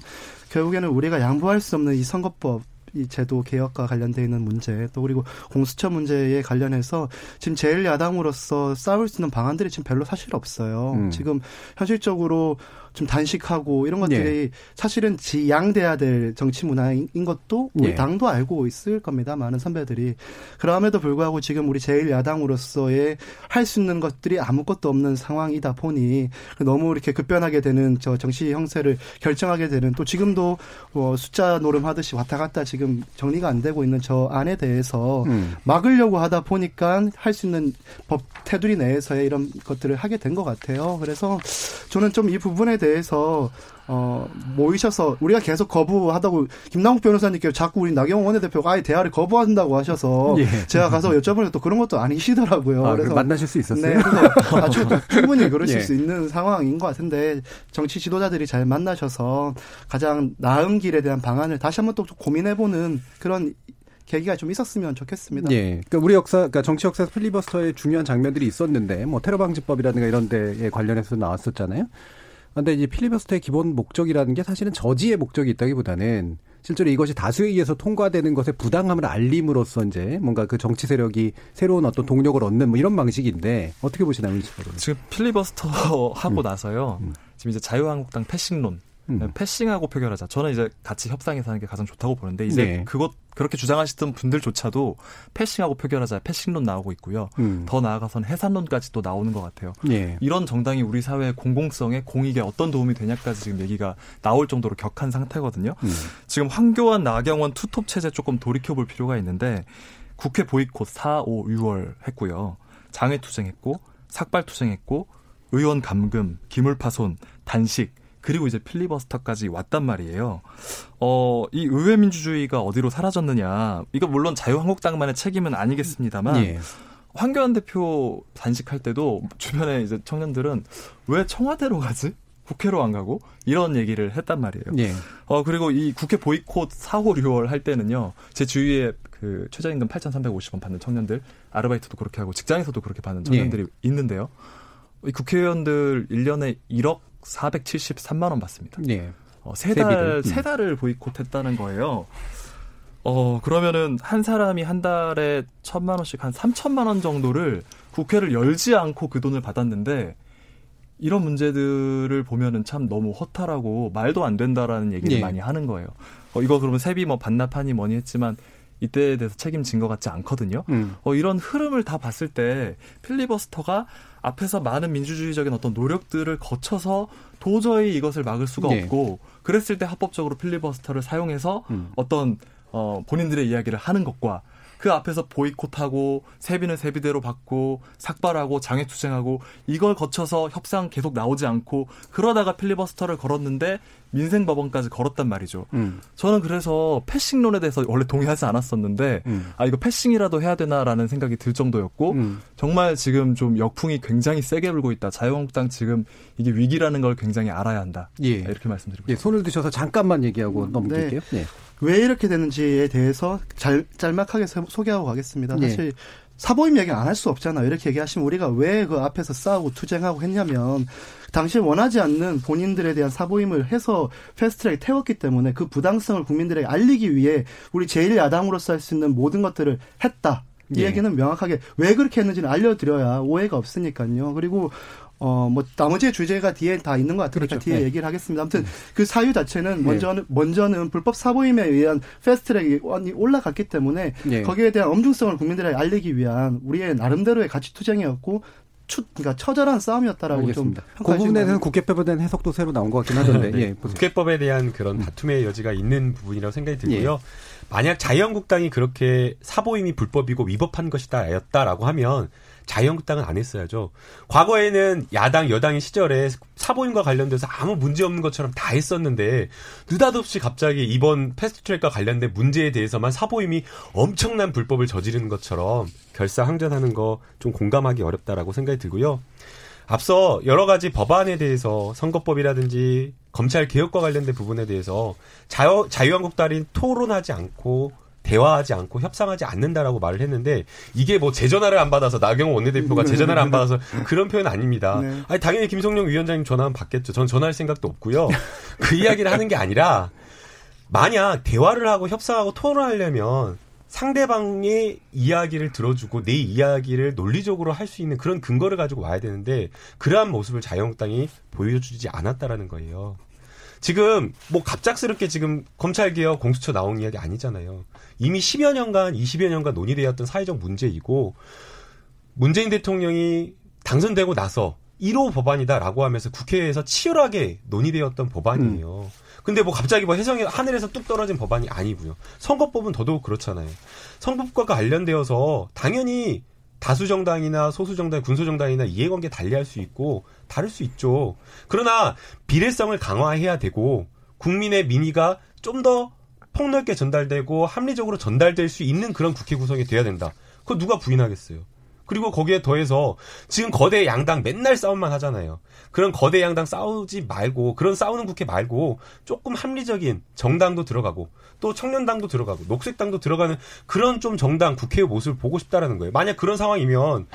결국에는 우리가 양보할 수 없는 이 선거법 이 제도 개혁과 관련돼 있는 문제 또 그리고 공수처 문제에 관련해서 지금 제일 야당으로서 싸울 수 있는 방안들이 지금 별로 사실 없어요. 음. 지금 현실적으로 좀 단식하고 이런 것들이 예. 사실은 지양돼야 될 정치 문화인 것도 우리 예. 당도 알고 있을 겁니다. 많은 선배들이. 그럼에도 불구하고 지금 우리 제일 야당으로서의 할 수 있는 것들이 아무것도 없는 상황이다 보니 너무 이렇게 급변하게 되는 저 정치 형세를 결정하게 되는 또 지금도 뭐 숫자 노름하듯이 왔다 갔다 지금 정리가 안 되고 있는 저 안에 대해서 음. 막으려고 하다 보니까 할 수 있는 법 테두리 내에서의 이런 것들을 하게 된 것 같아요. 그래서 저는 좀 이 부분에 대해서 어, 모이셔서 우리가 계속 거부하다고 김남국 변호사님께 자꾸 우리 나경원 원내대표가 아예 대화를 거부한다고 하셔서 예. 제가 가서 여쭤보니까 또 그런 것도 아니시더라고요. 아, 그래서 만나실 수 있었어요. 네, 아주 충분히 그러실 예. 수 있는 상황인 것 같은데 정치 지도자들이 잘 만나셔서 가장 나은 길에 대한 방안을 다시 한번 또 고민해보는 그런 계기가 좀 있었으면 좋겠습니다. 예. 그러니까 우리 역사, 그러니까 정치 역사에서 필리버스터의 중요한 장면들이 있었는데, 뭐 테러 방지법이라든가 이런 데에 관련해서 나왔었잖아요. 근데 이제 필리버스터의 기본 목적이라는 게 사실은 저지의 목적이 있다기보다는 실제로 이것이 다수에 의해서 통과되는 것의 부당함을 알림으로써 이제 뭔가 그 정치 세력이 새로운 어떤 동력을 얻는 뭐 이런 방식인데 어떻게 보시나요, 지금 필리버스터 하고 음. 나서요. 음. 지금 이제 자유한국당 패싱론 음. 패싱하고 표결하자. 저는 이제 같이 협상해서 하는 게 가장 좋다고 보는데 이제 네. 그것 그렇게 주장하시던 분들조차도 패싱하고 표결하자 패싱론 나오고 있고요. 음. 더 나아가선 해산론까지 또 나오는 것 같아요. 네. 이런 정당이 우리 사회의 공공성에 공익에 어떤 도움이 되냐까지 지금 얘기가 나올 정도로 격한 상태거든요. 음. 지금 황교안, 나경원 투톱 체제 조금 돌이켜 볼 필요가 있는데 국회 보이콧 4, 5, 6월 했고요. 장외 투쟁했고 삭발 투쟁했고 의원 감금, 기물 파손, 단식 그리고 이제 필리버스터까지 왔단 말이에요. 어, 이 의회 민주주의가 어디로 사라졌느냐. 이거 물론 자유한국당만의 책임은 아니겠습니다만 예. 황교안 대표 단식할 때도 주변에 이제 청년들은 왜 청와대로 가지? 국회로 안 가고 이런 얘기를 했단 말이에요. 예. 어 그리고 이 국회 보이콧 4, 5, 6월 할 때는요. 제 주위에 그 최저임금 8,350원 받는 청년들 아르바이트도 그렇게 하고 직장에서도 그렇게 받는 청년들이 예. 있는데요. 이 국회의원들 1년에 1억 473만 원 받습니다. 네. 어, 세 달, 세 음. 달을 보이콧했다는 거예요. 어, 그러면은 한 사람이 한 달에 천만 원씩 한 삼천만 원 정도를 국회를 열지 않고 그 돈을 받았는데 이런 문제들을 보면은 참 너무 허탈하고 말도 안 된다라는 얘기를 네. 많이 하는 거예요. 어, 이거 그러면 세비 뭐 반납하니 뭐니 했지만 이때에 대해서 책임진 것 같지 않거든요. 음. 어, 이런 흐름을 다 봤을 때 필리버스터가 앞에서 많은 민주주의적인 어떤 노력들을 거쳐서 도저히 이것을 막을 수가 네. 없고 그랬을 때 합법적으로 필리버스터를 사용해서 음. 어떤 어, 본인들의 이야기를 하는 것과 그 앞에서 보이콧하고 세비는 세비대로 받고 삭발하고 장애투쟁하고 이걸 거쳐서 협상 계속 나오지 않고 그러다가 필리버스터를 걸었는데 민생 법원까지 걸었단 말이죠. 음. 저는 그래서 패싱론에 대해서 원래 동의하지 않았었는데 음. 아 이거 패싱이라도 해야 되나라는 생각이 들 정도였고 음. 정말 지금 좀 역풍이 굉장히 세게 불고 있다. 자유한국당 지금 이게 위기라는 걸 굉장히 알아야 한다. 예. 이렇게 말씀드리고 예, 손을 드셔서 잠깐만 얘기하고 넘길게요. 네. 네. 왜 이렇게 되는지에 대해서 잘, 짤막하게 소개하고 가겠습니다. 네. 사실 사보임 얘기 안 할 수 없잖아요. 이렇게 얘기하시면 우리가 왜 그 앞에서 싸우고 투쟁하고 했냐면 당시 원하지 않는 본인들에 대한 사보임을 해서 패스트트랙 태웠기 때문에 그 부당성을 국민들에게 알리기 위해 우리 제1야당으로서 할 수 있는 모든 것들을 했다. 이 예. 얘기는 명확하게 왜 그렇게 했는지는 알려드려야 오해가 없으니까요. 그리고 어, 뭐, 나머지 주제가 뒤에 다 있는 것 같으니까 그렇죠. 뒤에 네. 얘기를 하겠습니다. 아무튼 그 사유 자체는 네. 먼저는, 먼저는 불법 사보임에 의한 패스트트랙이 올라갔기 때문에 네. 거기에 대한 엄중성을 국민들에게 알리기 위한 우리의 나름대로의 가치 투쟁이었고 추, 그러니까 처절한 싸움이었다라고 알겠습니다. 좀그 평가해 부분에 대해서는 주시면 국회법에 대한 해석도 새로 나온 것 같긴 하던데. 네. 예. 국회법에 대한 그런 음. 다툼의 여지가 있는 부분이라고 생각이 예. 들고요. 만약 자유한국당이 그렇게 사보임이 불법이고 위법한 것이다였다라고 하면 자유한국당은 안 했어야죠. 과거에는 야당 여당의 시절에 사보임과 관련돼서 아무 문제 없는 것처럼 다 했었는데 느닷없이 갑자기 이번 패스트트랙과 관련된 문제에 대해서만 사보임이 엄청난 불법을 저지르는 것처럼 결사항전하는 거 좀 공감하기 어렵다라고 생각이 들고요. 앞서 여러 가지 법안에 대해서 선거법이라든지 검찰 개혁과 관련된 부분에 대해서 자유, 자유한국당이 토론하지 않고 대화하지 않고 협상하지 않는다라고 말을 했는데 이게 뭐 재전화를 안 받아서 나경원 원내대표가 재전화를 안 받아서 그런 표현 아닙니다. 네. 아니 당연히 김성령 위원장님 전화는 받겠죠. 전 전화할 생각도 없고요. 그 이야기를 하는 게 아니라 만약 대화를 하고 협상하고 토론하려면 상대방의 이야기를 들어주고 내 이야기를 논리적으로 할 수 있는 그런 근거를 가지고 와야 되는데 그러한 모습을 자유한국당이 보여주지 않았다라는 거예요. 지금 뭐 갑작스럽게 지금 검찰개혁 공수처 나온 이야기 아니잖아요. 이미 10여 년간 20여 년간 논의되었던 사회적 문제이고 문재인 대통령이 당선되고 나서 1호 법안이다라고 하면서 국회에서 치열하게 논의되었던 법안이에요. 근데 뭐 갑자기 뭐 해성이 하늘에서 뚝 떨어진 법안이 아니고요. 선거법은 더더욱 그렇잖아요. 선거법과 관련되어서 당연히 다수 정당이나 소수 정당, 군소 정당이나 이해관계 달리할 수 있고 다를 수 있죠. 그러나 비례성을 강화해야 되고 국민의 민의가 좀 더 폭넓게 전달되고 합리적으로 전달될 수 있는 그런 국회 구성이 돼야 된다. 그거 누가 부인하겠어요. 그리고 거기에 더해서 지금 거대 양당 맨날 싸움만 하잖아요. 그런 거대 양당 싸우지 말고 그런 싸우는 국회 말고 조금 합리적인 정당도 들어가고 또 청년당도 들어가고 녹색당도 들어가는 그런 좀 정당 국회의 모습을 보고 싶다라는 거예요. 만약 그런 상황이면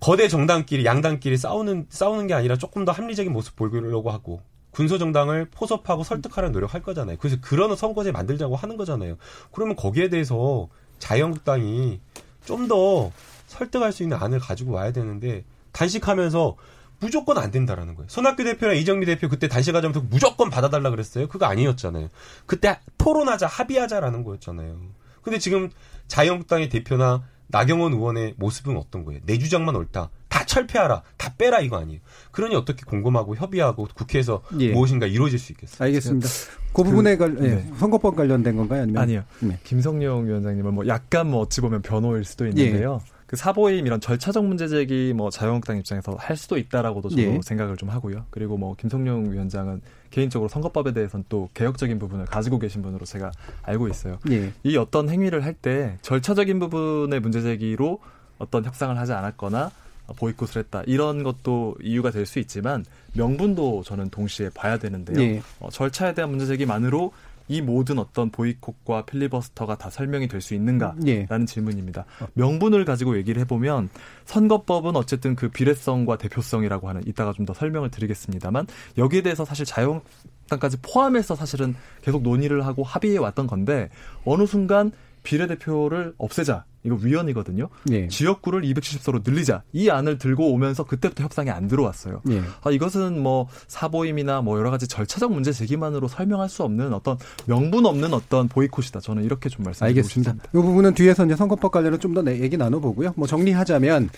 거대 정당끼리 양당끼리 싸우는 싸우는 게 아니라 조금 더 합리적인 모습 보이려고 하고 군소 정당을 포섭하고 설득하려는 노력할 거잖아요. 그래서 그런 선거제 만들자고 하는 거잖아요. 그러면 거기에 대해서 자유한국당이 좀더 설득할 수 있는 안을 가지고 와야 되는데 단식하면서 무조건 안 된다라는 거예요. 손학규 대표랑 이정미 대표 그때 단식하자면서 무조건 받아달라 그랬어요. 그거 아니었잖아요. 그때 토론하자 합의하자라는 거였잖아요. 근데 지금 자유한국당의 대표나 나경원 의원의 모습은 어떤 거예요? 내 주장만 옳다. 다 철폐하라. 다 빼라 이거 아니에요. 그러니 어떻게 공감하고 협의하고 국회에서 예. 무엇인가 이루어질 수 있겠어요? 알겠습니다. 그 부분에 관 예, 네. 선거법 관련된 건가요? 아니면 아니요. 네. 김성룡 위원장님은 뭐 약간 뭐 어찌 보면 변호일 수도 있는데요. 예. 그 사보임 이런 절차적 문제 제기 뭐 자유한국당 입장에서 할 수도 있다라고도 저도 예. 생각을 좀 하고요. 그리고 뭐 김성룡 위원장은 개인적으로 선거법에 대해서는 또 개혁적인 부분을 가지고 계신 분으로 제가 알고 있어요. 예. 이 어떤 행위를 할 때 절차적인 부분의 문제 제기로 어떤 협상을 하지 않았거나 보이콧을 했다 이런 것도 이유가 될 수 있지만 명분도 저는 동시에 봐야 되는데요. 예. 어, 절차에 대한 문제 제기만으로 이 모든 어떤 보이콧과 필리버스터가 다 설명이 될 수 있는가라는 예. 질문입니다. 명분을 가지고 얘기를 해보면 선거법은 어쨌든 그 비례성과 대표성이라고 하는 이따가 좀 더 설명을 드리겠습니다만 여기에 대해서 사실 자유한국당까지 포함해서 사실은 계속 논의를 하고 합의해 왔던 건데 어느 순간 비례대표를 없애자. 이거 위헌이거든요. 예. 지역구를 270서로 늘리자. 이 안을 들고 오면서 그때부터 협상이 안 들어왔어요. 예. 아, 이것은 뭐 사보임이나 뭐 여러 가지 절차적 문제 제기만으로 설명할 수 없는 어떤 명분 없는 어떤 보이콧이다. 저는 이렇게 좀 말씀드리고 알겠습니다. 싶습니다. 이 부분은 뒤에서 이제 선거법 관련해 좀더 얘기 나눠보고요. 뭐 정리하자면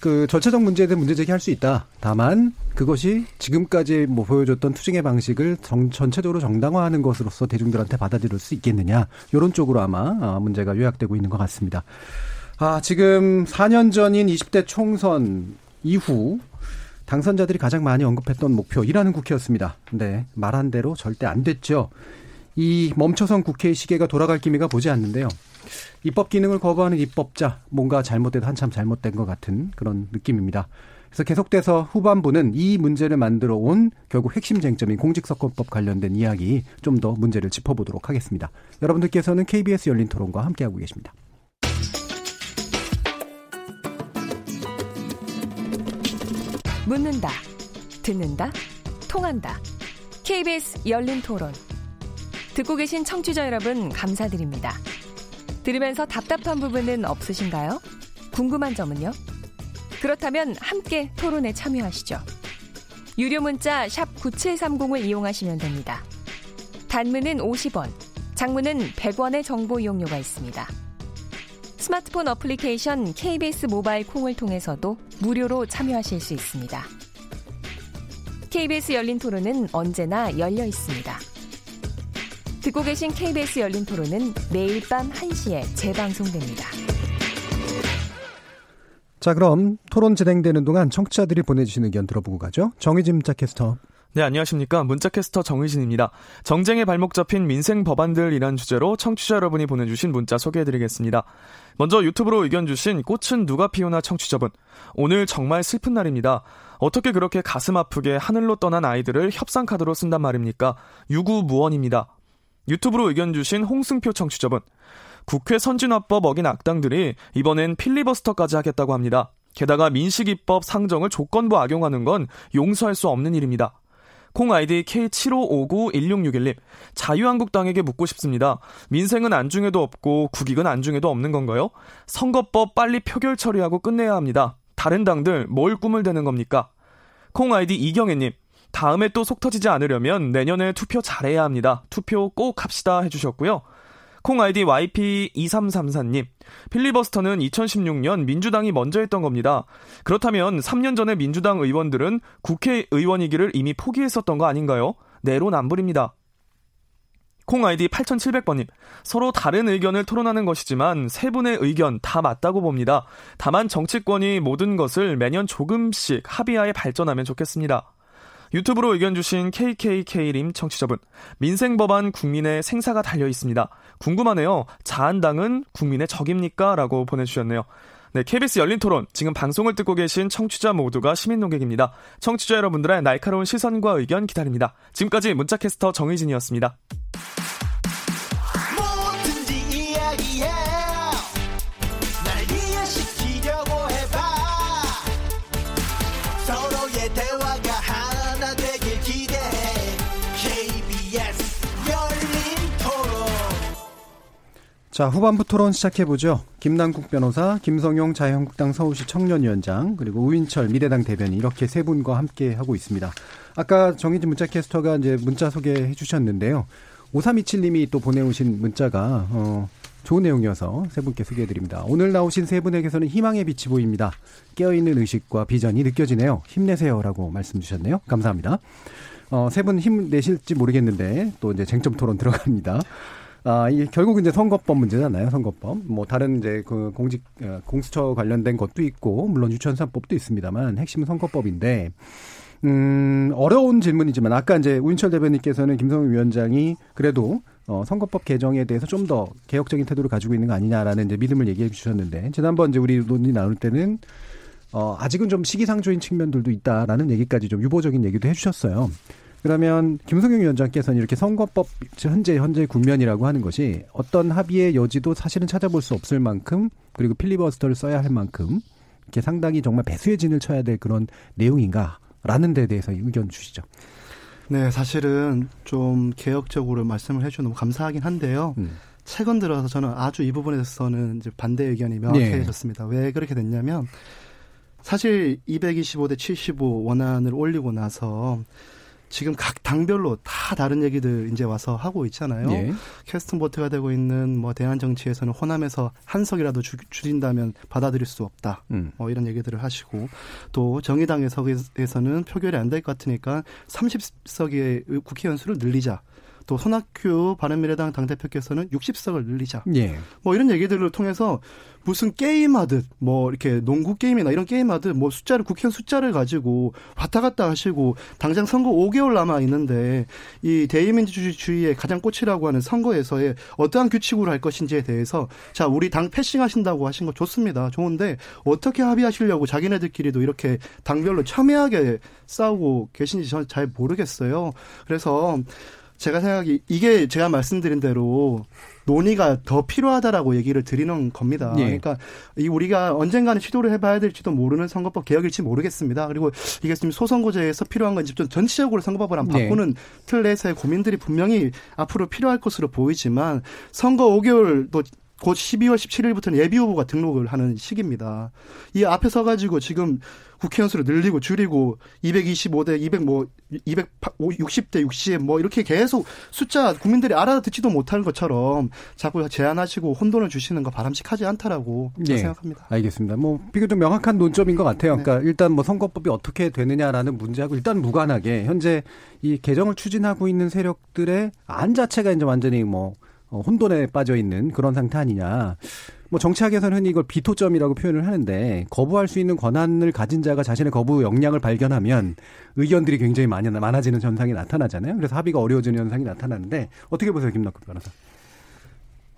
그 절차적 문제에 대해 문제 제기할 수 있다. 다만 그것이 지금까지 뭐 보여줬던 투쟁의 방식을 정- 전체적으로 정당화하는 것으로서 대중들한테 받아들일 수 있겠느냐. 이런 쪽으로 아마 아, 문제가 요약되고 있는 것 같습니다. 아 지금 4년 전인 20대 총선 이후 당선자들이 가장 많이 언급했던 목표 일하는 국회였습니다. 근데 말한 대로 절대 안 됐죠. 이 멈춰선 국회의 시계가 돌아갈 기미가 보지 않는데요. 입법 기능을 거부하는 입법자 뭔가 잘못돼도 한참 잘못된 것 같은 그런 느낌입니다. 그래서 계속돼서 후반부는 이 문제를 만들어 온 결국 핵심 쟁점인 공직선거법 관련된 이야기 좀 더 문제를 짚어보도록 하겠습니다. 여러분들께서는 KBS 열린 토론과 함께하고 계십니다. 묻는다, 듣는다, 통한다. KBS 열린 토론. 듣고 계신 청취자 여러분, 감사드립니다. 들으면서 답답한 부분은 없으신가요? 궁금한 점은요? 그렇다면 함께 토론에 참여하시죠. 유료 문자 9730을 이용하시면 됩니다. 단문은 50원, 장문은 100원의 정보 이용료가 있습니다. 스마트폰 어플리케이션 KBS 모바일 콩을 통해서도 무료로 참여하실 수 있습니다. KBS 열린 토론은 언제나 열려 있습니다. 듣고 계신 KBS 열린 토론은 매일 밤 1시에 재방송됩니다. 자, 그럼 토론 진행되는 동안 청취자들이 보내주신 의견 들어보고 가죠. 정의진 문자 캐스터. 네, 안녕하십니까. 문자캐스터 정의진입니다. 정쟁의 발목 잡힌 민생 법안들이란 주제로 청취자 여러분이 보내주신 문자 소개해드리겠습니다. 먼저 유튜브로 의견 주신 꽃은 누가 피우나 청취자분. 오늘 정말 슬픈 날입니다. 어떻게 그렇게 가슴 아프게 하늘로 떠난 아이들을 협상카드로 쓴단 말입니까? 유구무원입니다. 유튜브로 의견 주신 홍승표 청취자분. 국회 선진화법 어긴 악당들이 이번엔 필리버스터까지 하겠다고 합니다. 게다가 민식이법 상정을 조건부 악용하는 건 용서할 수 없는 일입니다. 콩 아이디 K75591661님, 자유한국당에게 묻고 싶습니다. 민생은 안중에도 없고 국익은 안중에도 없는 건가요? 선거법 빨리 표결 처리하고 끝내야 합니다. 다른 당들 뭘 꿈을 대는 겁니까? 콩 아이디 이경애님, 다음에 또 속 터지지 않으려면 내년에 투표 잘해야 합니다. 투표 꼭 합시다 해주셨고요. 콩 아이디 YP2334님, 필리버스터는 2016년 민주당이 먼저 했던 겁니다. 그렇다면 3년 전에 민주당 의원들은 국회의원이기를 이미 포기했었던 거 아닌가요? 내로남불입니다. 콩 아이디 8700번님, 서로 다른 의견을 토론하는 것이지만 세 분의 의견 다 맞다고 봅니다. 다만 정치권이 모든 것을 매년 조금씩 합의하에 발전하면 좋겠습니다. 유튜브로 의견 주신 KKK림 청취자분. 민생 법안 국민의 생사가 달려 있습니다. 궁금하네요. 자한당은 국민의 적입니까? 라고 보내주셨네요. 네, KBS 열린 토론. 지금 방송을 듣고 계신 청취자 모두가 시민 농객입니다. 청취자 여러분들의 날카로운 시선과 의견 기다립니다. 지금까지 문자캐스터 정의진이었습니다. 자, 후반부 토론 시작해보죠. 김남국 변호사, 김성용 자유한국당 서울시 청년위원장, 그리고 우인철 미래당 대변인, 이렇게 세 분과 함께 하고 있습니다. 아까 정희진 문자 캐스터가 이제 문자 소개해 주셨는데요. 5327님이 또 보내오신 문자가, 어, 좋은 내용이어서 세 분께 소개해드립니다. 오늘 나오신 세 분에게서는 희망의 빛이 보입니다. 깨어있는 의식과 비전이 느껴지네요. 힘내세요 라고 말씀 주셨네요. 감사합니다. 어, 세 분 힘내실지 모르겠는데, 또 이제 쟁점 토론 들어갑니다. 아, 이 결국 이제 선거법 문제잖아요. 선거법. 뭐 다른 이제 그 공직 어, 공수처 관련된 것도 있고 물론 유치원사법도 있습니다만 핵심은 선거법인데 음, 어려운 질문이지만 아까 이제 우인철 대변인께서는 김성훈 위원장이 그래도 어, 선거법 개정에 대해서 좀 더 개혁적인 태도를 가지고 있는 거 아니냐라는 이제 믿음을 얘기해 주셨는데 지난번 이제 우리 논의 나눌 때는 어, 아직은 좀 시기상조인 측면들도 있다라는 얘기까지 좀 유보적인 얘기도 해 주셨어요. 그러면 김성용 위원장께서는 이렇게 선거법 현재 현재 국면이라고 하는 것이 어떤 합의의 여지도 사실은 찾아볼 수 없을 만큼 그리고 필리버스터를 써야 할 만큼 이렇게 상당히 정말 배수의 진을 쳐야 될 그런 내용인가라는 데 대해서 의견 주시죠. 네, 사실은 좀 개혁적으로 말씀을 해주셔서 너무 감사하긴 한데요. 음. 최근 들어서 저는 아주 이 부분에 대해서는 이제 반대 의견이 명확해졌습니다. 네. 왜 그렇게 됐냐면 사실 225대 75 원안을 올리고 나서 지금 각 당별로 다 다른 얘기들 이제 와서 하고 있잖아요. 예. 캐스팅 보트가 되고 있는 뭐 대한 정치에서는 호남에서 한 석이라도 주, 줄인다면 받아들일 수 없다. 음. 뭐 이런 얘기들을 하시고 또 정의당에서는 표결이 안 될 것 같으니까 30석의 국회의원 수를 늘리자. 또 손학규 바른미래당 당대표께서는 60석을 늘리자. 예. 뭐 이런 얘기들을 통해서 무슨 게임하듯 뭐 이렇게 농구 게임이나 이런 게임하듯 뭐 숫자를 국회의원 숫자를 가지고 왔다 갔다 하시고 당장 선거 5개월 남아 있는데 이 대의민주주의의 가장 꽃이라고 하는 선거에서의 어떠한 규칙으로 할 것인지에 대해서 자 우리 당 패싱하신다고 하신 거 좋습니다. 좋은데 어떻게 합의하시려고 자기네들끼리도 이렇게 당별로 첨예하게 싸우고 계신지 저는 잘 모르겠어요. 그래서 제가 생각이 이게 제가 말씀드린 대로 논의가 더 필요하다라고 얘기를 드리는 겁니다. 예. 그러니까 이 우리가 언젠가는 시도를 해봐야 될지도 모르는 선거법 개혁일지 모르겠습니다. 그리고 이게 지금 소선거제에서 필요한 건지 좀 전체적으로 선거법을 한 네. 바꾸는 네. 틀 내에서의 고민들이 분명히 앞으로 필요할 것으로 보이지만 선거 5개월도 곧 12월 17일부터는 예비 후보가 등록을 하는 시기입니다. 이 앞에 서가지고 지금 국회의원 수를 늘리고 줄이고 225대 200 뭐 260대 60 뭐 이렇게 계속 숫자 국민들이 알아듣지도 못하는 것처럼 자꾸 제안하시고 혼돈을 주시는 거 바람직하지 않다라고 네. 생각합니다. 알겠습니다. 뭐 비교적 명확한 논점인 것 같아요. 네. 그러니까 일단 뭐 선거법이 어떻게 되느냐라는 문제하고 일단 무관하게 현재 이 개정을 추진하고 있는 세력들의 안 자체가 이제 완전히 뭐 어, 혼돈에 빠져 있는 그런 상태 아니냐. 뭐 정치학에서는 흔히 이걸 비토점이라고 표현을 하는데 거부할 수 있는 권한을 가진 자가 자신의 거부 역량을 발견하면 의견들이 굉장히 많이 많아지는 현상이 나타나잖아요. 그래서 합의가 어려워지는 현상이 나타나는데 어떻게 보세요, 김낙국 변호사?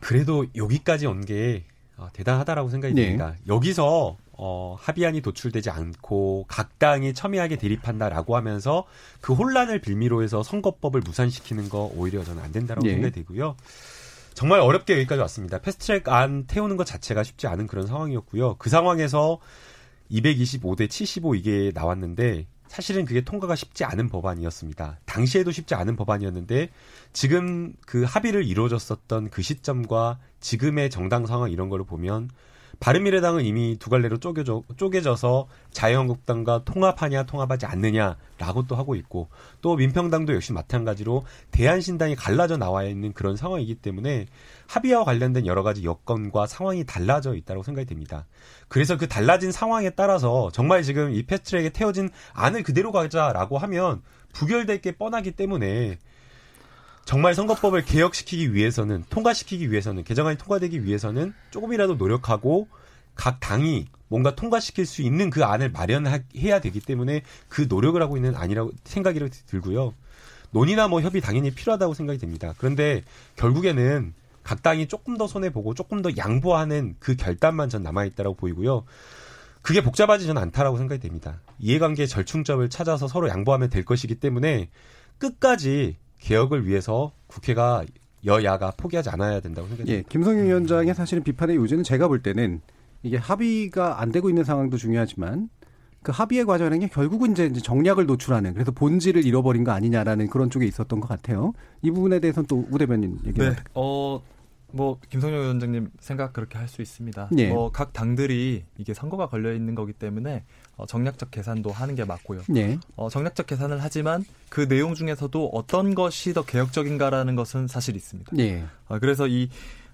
그래도 여기까지 온게 어, 대단하다라고 생각이 네. 듭니다. 여기서 어, 합의안이 도출되지 않고 각 당이 첨예하게 대립한다라고 하면서 그 혼란을 빌미로 해서 선거법을 무산시키는 거 오히려 저는 안 된다라고 네. 생각이 되고요. 정말 어렵게 여기까지 왔습니다. 패스트트랙 안 태우는 것 자체가 쉽지 않은 그런 상황이었고요. 그 상황에서 225대 75 이게 나왔는데 사실은 그게 통과가 쉽지 않은 법안이었습니다. 당시에도 쉽지 않은 법안이었는데 지금 그 합의를 이루어졌었던 그 시점과 지금의 정당 상황 이런 거를 보면 바른미래당은 이미 두 갈래로 쪼개져, 쪼개져서 자유한국당과 통합하냐 통합하지 않느냐라고 또 하고 있고 또 민평당도 역시 마찬가지로 대한신당이 갈라져 나와 있는 그런 상황이기 때문에 합의와 관련된 여러 가지 여건과 상황이 달라져 있다고 생각이 됩니다. 그래서 그 달라진 상황에 따라서 정말 지금 이 패스트트랙에 태워진 안을 그대로 가자라고 하면 부결될 게 뻔하기 때문에 정말 선거법을 개혁시키기 위해서는 통과시키기 위해서는 개정안이 통과되기 위해서는 조금이라도 노력하고 각 당이 뭔가 통과시킬 수 있는 그 안을 마련해야 되기 때문에 그 노력을 하고 있는 안이라고 생각이 들고요. 논의나 뭐 협의 당연히 필요하다고 생각이 됩니다. 그런데 결국에는 각 당이 조금 더 손해 보고 조금 더 양보하는 그 결단만 전 남아 있다라고 보이고요. 그게 복잡하지는 않다라고 생각이 됩니다. 이해관계 절충점을 찾아서 서로 양보하면 될 것이기 때문에 끝까지 개혁을 위해서 국회가 여야가 포기하지 않아야 된다고 생각합니다. 예, 김성윤 위원장의 사실은 비판의 요지는 제가 볼 때는 이게 합의가 안 되고 있는 상황도 중요하지만 그 합의의 과정이라는 게 결국은 이제 정략을 노출하는 그래서 본질을 잃어버린 거 아니냐라는 그런 쪽에 있었던 것 같아요. 이 부분에 대해서는 또 우 대변인 얘기 네. 어, 뭐 김성현 위원장님 생각 그렇게 할 수 있습니다. 예. 뭐각 당들이 이게 선거가 걸려 있는 거기 때문에 어, 정략적 계산도 하는 게 맞고요. 네. 어, 정략적 계산을 하지만 그 내용 중에서도 어떤 것이 더 개혁적인가라는 것은 사실 있습니다. 네. 어, 그래서 이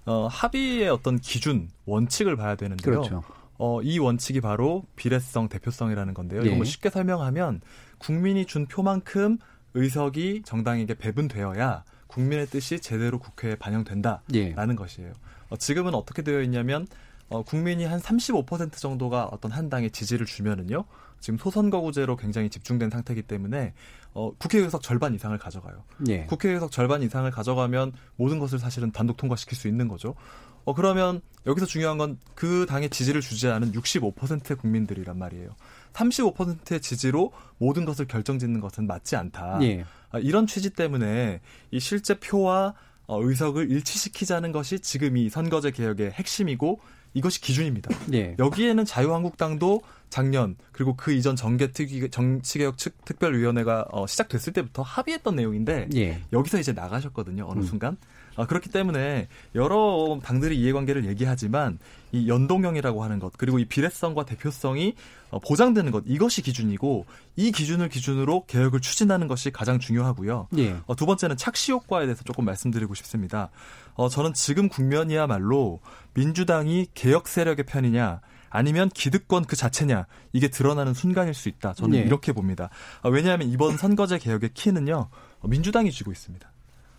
어, 합의의 어떤 기준 원칙을 봐야 되는데요. 그렇죠. 어, 이 원칙이 바로 비례성, 대표성이라는 건데요. 예. 이거 뭐 쉽게 설명하면 국민이 준 표만큼 의석이 정당에게 배분되어야 국민의 뜻이 제대로 국회에 반영된다라는 예. 것이에요. 어, 지금은 어떻게 되어 있냐면 어, 국민이 한 35% 정도가 어떤 한 당에 지지를 주면은요. 지금 소선거구제로 굉장히 집중된 상태이기 때문에 어, 국회의석 절반 이상을 가져가요. 예. 국회의석 절반 이상을 가져가면 모든 것을 사실은 단독 통과시킬 수 있는 거죠. 어, 그러면 여기서 중요한 건 그 당의 지지를 주지 않은 65%의 국민들이란 말이에요. 35%의 지지로 모든 것을 결정짓는 것은 맞지 않다. 예. 아, 이런 취지 때문에 이 실제 표와 어, 의석을 일치시키자는 것이 지금 이 선거제 개혁의 핵심이고 이것이 기준입니다. 예. 여기에는 자유한국당도 작년 그리고 그 이전 정개특위 정치개혁 측 특별위원회가 어, 시작됐을 때부터 합의했던 내용인데 예. 여기서 이제 나가셨거든요 어느 음. 순간 아, 그렇기 때문에 여러 당들이 이해관계를 얘기하지만 이 연동형이라고 하는 것 그리고 이 비례성과 대표성이 어, 보장되는 것 이것이 기준이고 이 기준을 기준으로 개혁을 추진하는 것이 가장 중요하고요. 예. 어, 두 번째는 착시 효과에 대해서 조금 말씀드리고 싶습니다. 어, 저는 지금 국면이야말로 민주당이 개혁 세력의 편이냐 아니면 기득권 그 자체냐 이게 드러나는 순간일 수 있다. 저는 예. 이렇게 봅니다. 어, 왜냐하면 이번 선거제 개혁의 키는요 어, 민주당이 쥐고 있습니다.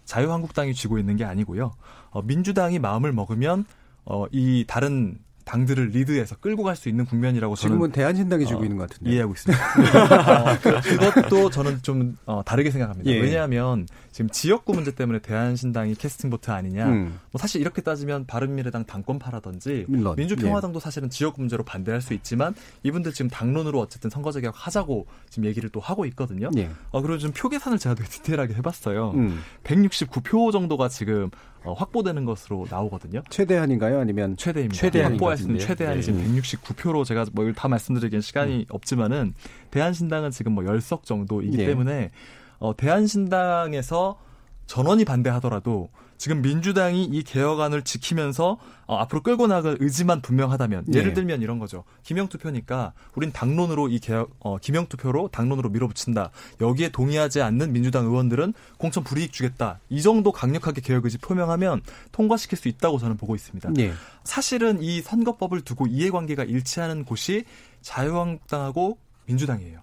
자유한국당이 쥐고 있는 게 아니고요. 어, 민주당이 마음을 먹으면 어, 이 다른 당들을 리드해서 끌고 갈 수 있는 국면이라고 저는 지금은 대한신당이 어, 있는 것 같은데. 이해하고 있습니다. 어, 그- 그것도 저는 좀 어, 다르게 생각합니다. 예. 왜냐하면 지금 지역구 문제 때문에 대한신당이 캐스팅 보트 아니냐. 음. 뭐 사실 이렇게 따지면 바른미래당 당권파라든지 물론. 민주평화당도 사실은 지역구 문제로 반대할 수 있지만 이분들 지금 당론으로 어쨌든 선거제 개혁 하자고 지금 얘기를 또 하고 있거든요. 예. 어, 그리고 좀 표 계산을 제가 되게 디테일하게 해봤어요. 음. 169표 정도가 지금 어, 확보되는 것으로 나오거든요. 최대한인가요? 아니면 최대입니다. 있는 같은데요. 최대한이 지금 네. 169표로 제가 뭐 다 말씀드리기엔 시간이 없지만은 대한신당은 지금 뭐 10석 정도이기 네. 때문에 어, 대한신당에서 전원이 반대하더라도 지금 민주당이 이 개혁안을 지키면서 어, 앞으로 끌고 나갈 의지만 분명하다면 네. 예를 들면 이런 거죠. 기명 투표니까 우린 당론으로 이 개혁 어, 기명 투표로 당론으로 밀어붙인다. 여기에 동의하지 않는 민주당 의원들은 공천 불이익 주겠다. 이 정도 강력하게 개혁 의지 표명하면 통과시킬 수 있다고 저는 보고 있습니다. 예. 사실은 이 선거법을 두고 이해관계가 일치하는 곳이 자유한국당하고 민주당이에요.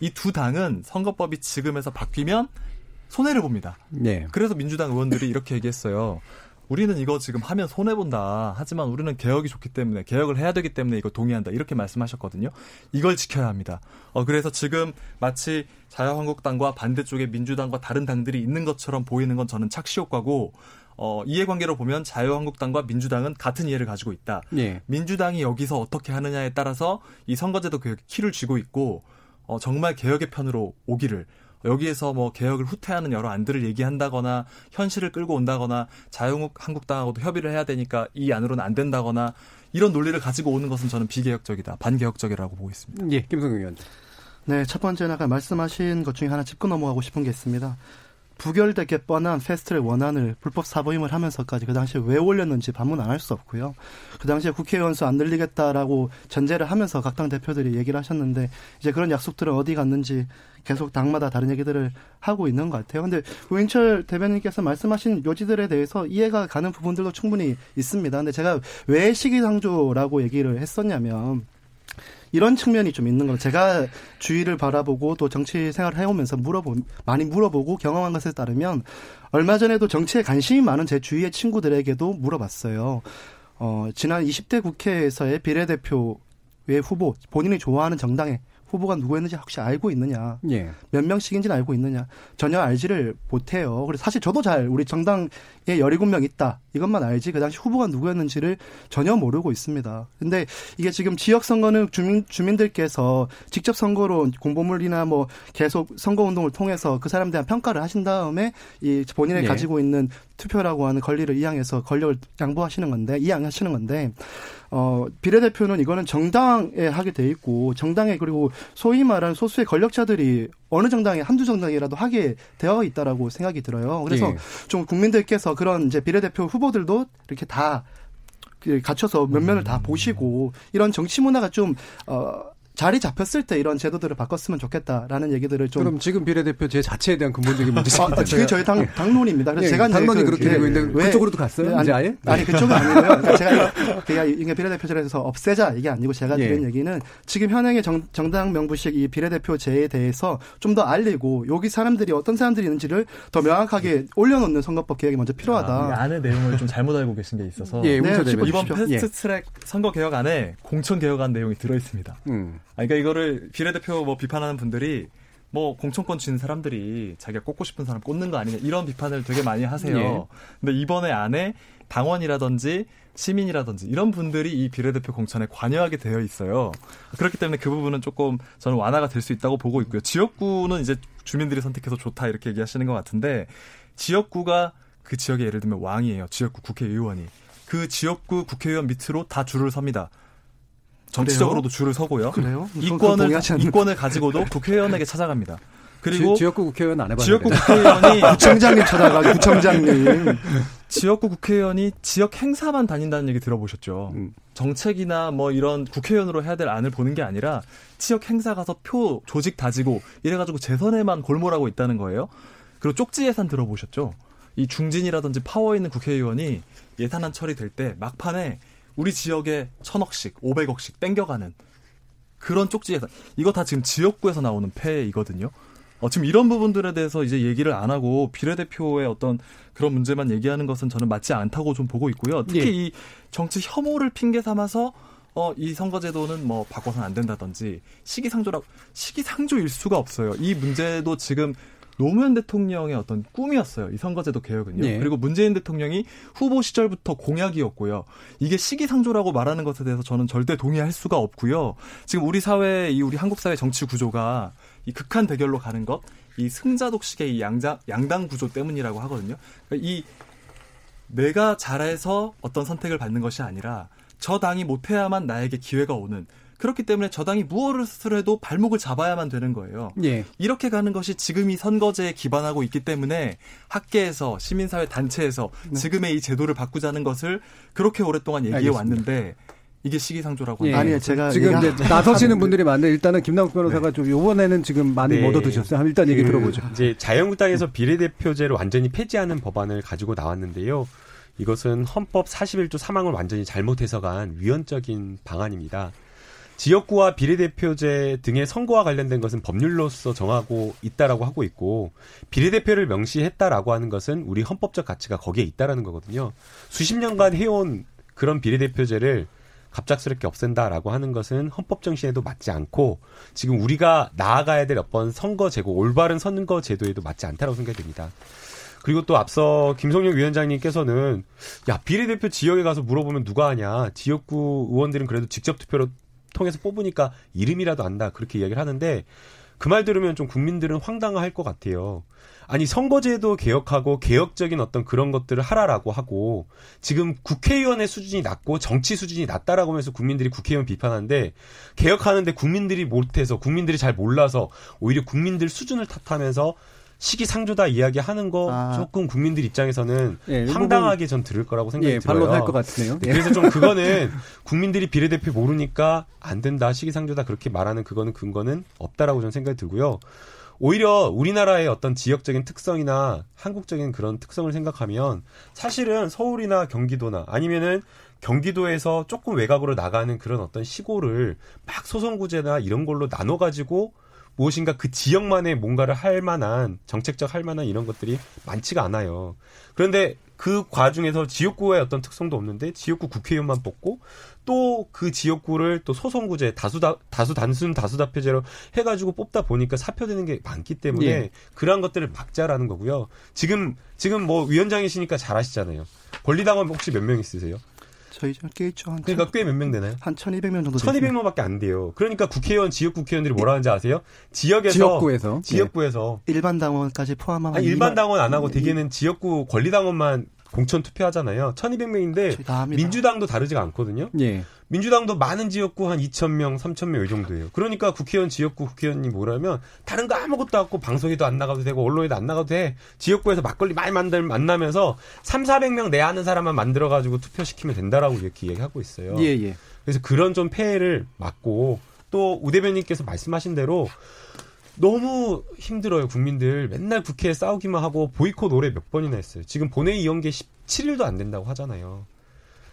이 두 당은 선거법이 지금에서 바뀌면 손해를 봅니다. 예. 그래서 민주당 의원들이 이렇게 얘기했어요. 우리는 이거 지금 하면 손해 본다. 하지만 우리는 개혁이 좋기 때문에 개혁을 해야 되기 때문에 이거 동의한다. 이렇게 말씀하셨거든요. 이걸 지켜야 합니다. 어 그래서 지금 마치 자유한국당과 반대쪽에 민주당과 다른 당들이 있는 것처럼 보이는 건 저는 착시 효과고 어 이해관계로 보면 자유한국당과 민주당은 같은 이해를 가지고 있다. 예. 민주당이 여기서 어떻게 하느냐에 따라서 이 선거제도 개혁에 키를 쥐고 있고 어, 정말 개혁의 편으로 오기를 여기에서 뭐 개혁을 후퇴하는 여러 안들을 얘기한다거나 현실을 끌고 온다거나 자유한국당하고도 협의를 해야 되니까 이 안으로는 안 된다거나 이런 논리를 가지고 오는 것은 저는 비개혁적이다 반개혁적이라고 보고 있습니다. 예. 김성경 의원. 네, 첫 번째는 아까 말씀하신 것 중에 하나 짚고 넘어가고 싶은 게 있습니다. 부결되게 뻔한 패스트트랙 원안을 불법 사보임을 하면서까지 그 당시에 왜 올렸는지 반문 안 할 수 없고요. 그 당시에 국회의원 수 안 늘리겠다라고 전제를 하면서 각 당 대표들이 얘기를 하셨는데 이제 그런 약속들은 어디 갔는지 계속 당마다 다른 얘기들을 하고 있는 것 같아요. 근데 우인철 대변인께서 말씀하신 요지들에 대해서 이해가 가는 부분들도 충분히 있습니다. 근데 제가 왜 시기상조라고 얘기를 했었냐면 이런 측면이 좀 있는 거예요. 제가 주위를 바라보고 또 정치 생활을 해오면서 물어보 많이 물어보고 경험한 것에 따르면 얼마 전에도 정치에 관심이 많은 제 주위의 친구들에게도 물어봤어요. 어, 지난 20대 국회에서의 비례대표 의 후보, 본인이 좋아하는 정당의 후보가 누구였는지 혹시 알고 있느냐? 예. 몇 명씩인지는 알고 있느냐? 전혀 알지를 못해요. 그래서 사실 저도 잘 우리 정당에 17명 있다. 이것만 알지 그 당시 후보가 누구였는지를 전혀 모르고 있습니다. 근데 이게 지금 지역 선거는 주민 주민들께서 직접 선거로 공보물이나 뭐 계속 선거 운동을 통해서 그 사람에 대한 평가를 하신 다음에 이 본인이 예. 가지고 있는 투표라고 하는 권리를 이양해서 권력을 양보하시는 건데 이양하시는 건데 어 비례대표는 이거는 정당에 하게 돼 있고 정당에 그리고 소위 말하는 소수의 권력자들이 어느 정당에 한두 정당이라도 하게 되어 있다라고 생각이 들어요. 그래서 예. 좀 국민들께서 그런 이제 비례대표 후보들도 이렇게 다그 갖춰서 면면을 다 보시고 이런 정치 문화가 좀 어. 자리 잡혔을 때 이런 제도들을 바꿨으면 좋겠다라는 얘기들을 좀 그럼 지금 비례대표 제 자체에 대한 근본적인 문제가 아, 그게 저희 당 당론입니다. 그래서 예, 제가 이제 당론이 그- 그렇게 예, 되고 있는데 왜- 그쪽으로도 갔어요? 네, 아니, 이제 아예? 아니 그쪽은 아니고요. 그러니까 제가 그냥 이게 비례대표제에서 없애자 이게 아니고 제가 예. 드린 얘기는 지금 현행의 정, 정당 명부식 이 비례대표제에 대해서 좀 더 알리고 여기 사람들이 어떤 사람들이 있는지를 더 명확하게 올려놓는 선거법 개혁이 먼저 필요하다. 아, 이 안의 내용을 좀 잘못 알고 계신 게 있어서 예, 네. 이번. 패스트트랙 선거 개혁 안에 공천 개혁안 내용이 들어 있습니다. 음. 아, 그러니까 이거를 비례대표 뭐 비판하는 분들이 뭐 공천권 쥐는 사람들이 자기가 꽂고 싶은 사람 꽂는 거 아니냐 이런 비판을 되게 많이 하세요. 예. 근데 이번에 안에 당원이라든지 시민이라든지 이런 분들이 이 비례대표 공천에 관여하게 되어 있어요. 그렇기 때문에 그 부분은 조금 저는 완화가 될 수 있다고 보고 있고요. 지역구는 이제 주민들이 선택해서 좋다 이렇게 얘기하시는 것 같은데 지역구가 그 지역의 예를 들면 왕이에요. 지역구 국회의원이. 그 지역구 국회의원 밑으로 다 줄을 섭니다. 정치적으로도 줄을 서고요. 그래요? 이권을 이권을 가지고도 국회의원에게 찾아갑니다. 그리고 지, 역구 국회의원 안 해봤는데. 지역구 국회의원이 구청장님 찾아가 구청장님. 지역구 국회의원이 지역 행사만 다닌다는 얘기 들어보셨죠? 음. 정책이나 뭐 이런 국회의원으로 해야 될 안을 보는 게 아니라 지역 행사 가서 표 조직 다지고 이래가지고 재선에만 골몰하고 있다는 거예요. 그리고 쪽지 예산 들어보셨죠? 이 중진이라든지 파워 있는 국회의원이 예산안 처리될 때 막판에 우리 지역에 천억씩, 오백억씩 땡겨가는 그런 쪽지 예산. 이거 다 지금 지역구에서 나오는 폐이거든요. 어, 지금 이런 부분들에 대해서 이제 얘기를 안 하고 비례대표의 어떤 그런 문제만 얘기하는 것은 저는 맞지 않다고 좀 보고 있고요. 특히 예. 이 정치 혐오를 핑계 삼아서 어, 이 선거제도는 뭐 바꿔서는 안 된다든지 시기상조라고 시기상조일 수가 없어요. 이 문제도 지금 노무현 대통령의 어떤 꿈이었어요. 이 선거제도 개혁은요. 예. 그리고 문재인 대통령이 후보 시절부터 공약이었고요. 이게 시기상조라고 말하는 것에 대해서 저는 절대 동의할 수가 없고요. 지금 우리 사회, 이 우리 한국 사회 정치 구조가 이 극한 대결로 가는 것, 이 승자 독식의 이 양자, 양당 구조 때문이라고 하거든요. 그러니까 이 내가 잘해서 어떤 선택을 받는 것이 아니라 저 당이 못해야만 나에게 기회가 오는 그렇기 때문에 저당이 무엇을 해도 발목을 잡아야만 되는 거예요. 예. 이렇게 가는 것이 지금 이 선거제에 기반하고 있기 때문에 학계에서 시민사회 단체에서 네. 지금의 이 제도를 바꾸자는 것을 그렇게 오랫동안 얘기해 알겠습니다. 왔는데 이게 시기상조라고 예. 합니다. 아니요, 제가 지금 이제 나서시는 분들이 많은데 일단은 김남국 변호사가 좀 요번에는 지금 많이 네. 못 얻으셨어요. 일단 얘기 그 들어보죠. 이제 자유한국당에서 비례대표제를 완전히 폐지하는 법안을 가지고 나왔는데요. 이것은 헌법 41조 3항을 완전히 잘못 해석한 위헌적인 방안입니다. 지역구와 비례대표제 등의 선거와 관련된 것은 법률로서 정하고 있다라고 하고 있고 비례대표를 명시했다라고 하는 것은 우리 헌법적 가치가 거기에 있다라는 거거든요. 수십 년간 해온 그런 비례대표제를 갑작스럽게 없앤다라고 하는 것은 헌법 정신에도 맞지 않고 지금 우리가 나아가야 될 어떤 선거 제도, 올바른 선거 제도에도 맞지 않다고 생각이 됩니다. 그리고 또 앞서 김성용 위원장님께서는 야 비례대표 지역에 가서 물어보면 누가 하냐 지역구 의원들은 그래도 직접 투표로 통해서 뽑으니까 이름이라도 안다 그렇게 이야기를 하는데 그 말 들으면 좀 국민들은 황당할 것 같아요. 아니 선거제도 개혁하고 개혁적인 어떤 그런 것들을 하라라고 하고 지금 국회의원의 수준이 낮고 정치 수준이 낮다라고 하면서 국민들이 국회의원 비판하는데 개혁하는데 국민들이 못해서 국민들이 잘 몰라서 오히려 국민들 수준을 탓하면서 시기상조다 이야기하는 거 아. 조금 국민들 입장에서는 예, 이 황당하게 전 들을 거라고 생각이 예, 들어요. 반론할 것 같으네요. 예. 그래서 좀 그거는 국민들이 비례대표 모르니까 안 된다 시기상조다 그렇게 말하는 그거는 근거는 없다라고 저는 생각이 들고요. 오히려 우리나라의 어떤 지역적인 특성이나 한국적인 그런 특성을 생각하면 사실은 서울이나 경기도나 아니면은 경기도에서 조금 외곽으로 나가는 그런 어떤 시골을 막 소선구제나 이런 걸로 나눠 가지고 무엇인가 그 지역만의 뭔가를 할 만한 정책적 할 만한 이런 것들이 많지가 않아요. 그런데 그 과중에서 지역구의 어떤 특성도 없는데 지역구 국회의원만 뽑고 또 그 지역구를 또 소선구제 다수 다, 다수 단순 다수 다표제로 해가지고 뽑다 보니까 사표되는 게 많기 때문에 예. 그러한 것들을 막자라는 거고요. 지금 지금 뭐 위원장이시니까 잘 아시잖아요. 권리당원 혹시 몇 명 있으세요? 저희 꽤 있죠. 한, 그러니까 꽤 몇 명 되나요? 한 1200명 정도 되죠. 1200명밖에 안 돼요. 그러니까 국회의원, 지역 국회의원들이 뭐라 하는지 아세요? 지역에서 지역구에서 지역구에서 일반 당원까지 포함하면 아니, 일반 당원 안 하고 이- 대개는 지역구 권리 당원만 공천 투표하잖아요. 1200명인데 저희 다 합니다. 민주당도 다르지가 않거든요. 예. 민주당도 많은 지역구 한 2,000명, 3,000명 이 정도예요. 그러니까 국회의원, 지역구 국회의원님 뭐라면 다른 거 아무것도 없고 방송에도 안 나가도 되고 언론에도 안 나가도 돼. 지역구에서 막걸리 많이 만들, 만나면서 3, 400명 내 아는 사람만 만들어가지고 투표시키면 된다라고 이렇게 얘기하고 있어요. 예, 예. 그래서 그런 좀 폐해를 막고 또 우 대변인께서 말씀하신 대로 너무 힘들어요 국민들 맨날 국회에 싸우기만 하고 보이콧 올해 몇 번이나 했어요 지금 본회의 게 17일도 안 된다고 하잖아요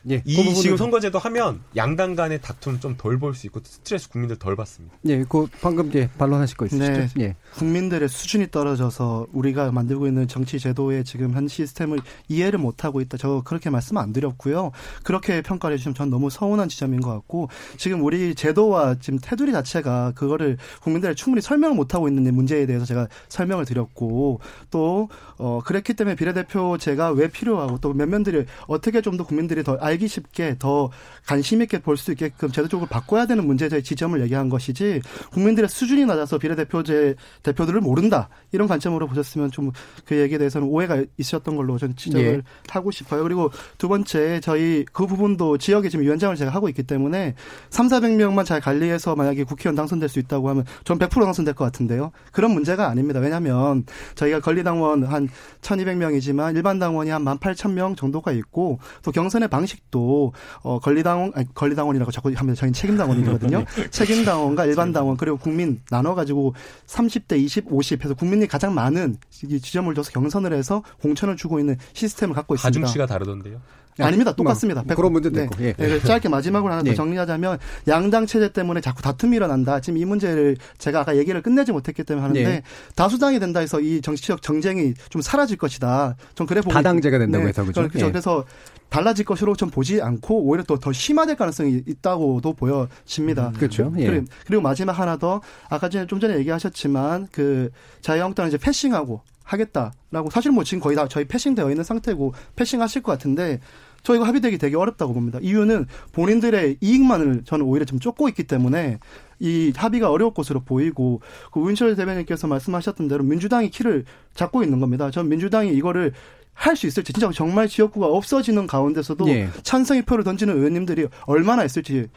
예. 이 그 부분은- 지금 선거제도 하면 양당 간의 다툼 좀 덜 볼 수 있고 스트레스 국민들 덜 받습니다 예, 그 방금 예, 반론하실 거 있으시죠? 네. 예. 국민들의 수준이 떨어져서 우리가 만들고 있는 정치 제도의 지금 한 시스템을 이해를 못 하고 있다. 저 그렇게 말씀 안 드렸고요. 그렇게 평가를 해 주시면 전 너무 서운한 지점인 것 같고 지금 우리 제도와 지금 테두리 자체가 그거를 국민들에 충분히 설명을 못 하고 있는 문제에 대해서 제가 설명을 드렸고 또 어, 그랬기 때문에 비례대표 제가 왜 필요하고 또 면면들이 어떻게 좀 더 국민들이 더 알기 쉽게 더 관심 있게 볼 수 있게끔 제도적으로 바꿔야 되는 대해 지점을 얘기한 것이지 국민들의 수준이 낮아서 비례대표제 대표들을 모른다 이런 관점으로 보셨으면 좀 그 얘기에 대해서는 오해가 있으셨던 걸로 저는 지적을 예. 하고 싶어요. 그리고 두 번째 저희 그 부분도 지역에 지금 위원장을 제가 하고 있기 때문에 3, 400명만 잘 관리해서 만약에 국회의원 당선될 수 있다고 하면 전 100% 당선될 것 같은데요. 그런 문제가 아닙니다. 왜냐하면 저희가 권리당원 한 1200명이지만 일반 당원이 한 18,000명 정도가 있고 또 경선의 방식 도 어 권리당원 아니 권리당원이라고 자꾸 하면 저희는 책임당원이거든요. 책임당원과 일반 당원 그리고 국민 나눠 가지고 30대 20, 50 해서 국민이 가장 많은 이 지점을 줘서 경선을 해서 공천을 주고 있는 시스템을 갖고 있습니다. 가중치가 다르던데요 아닙니다. 똑같습니다. 뭐, 그런 문제 네. 됐고. 예. 네, 짧게 마지막으로 하나 더 예. 정리하자면 양당 체제 때문에 자꾸 다툼이 일어난다. 지금 이 문제를 제가 아까 얘기를 끝내지 못했기 때문에 하는데 예. 다수당이 된다 해서 이 정치적 정쟁이 좀 사라질 것이다. 전 그래 보고 다당제가 된다고 네, 해서 그죠? 그렇죠. 예. 그래서 달라질 것으로 전 보지 않고 오히려 또 더 심화될 가능성이 있다고도 보여집니다. 그렇죠. 예. 그리고, 그리고 마지막 하나 더 아까 전에 좀 전에 얘기하셨지만 그 자유한국당은 이제 패싱하고 하겠다라고 사실 뭐 지금 거의 다 저희 패싱되어 있는 상태고 패싱하실 것 같은데 저 이거 합의되기 되게 어렵다고 봅니다. 이유는 본인들의 이익만을 저는 오히려 좀 쫓고 있기 때문에 이 합의가 어려울 것으로 보이고 그 우인철 대변인께서 말씀하셨던 대로 민주당이 키를 잡고 있는 겁니다. 전 민주당이 이거를 할 수 있을지 진짜 정말 지역구가 없어지는 가운데서도 예. 찬성의 표를 던지는 의원님들이 얼마나 있을지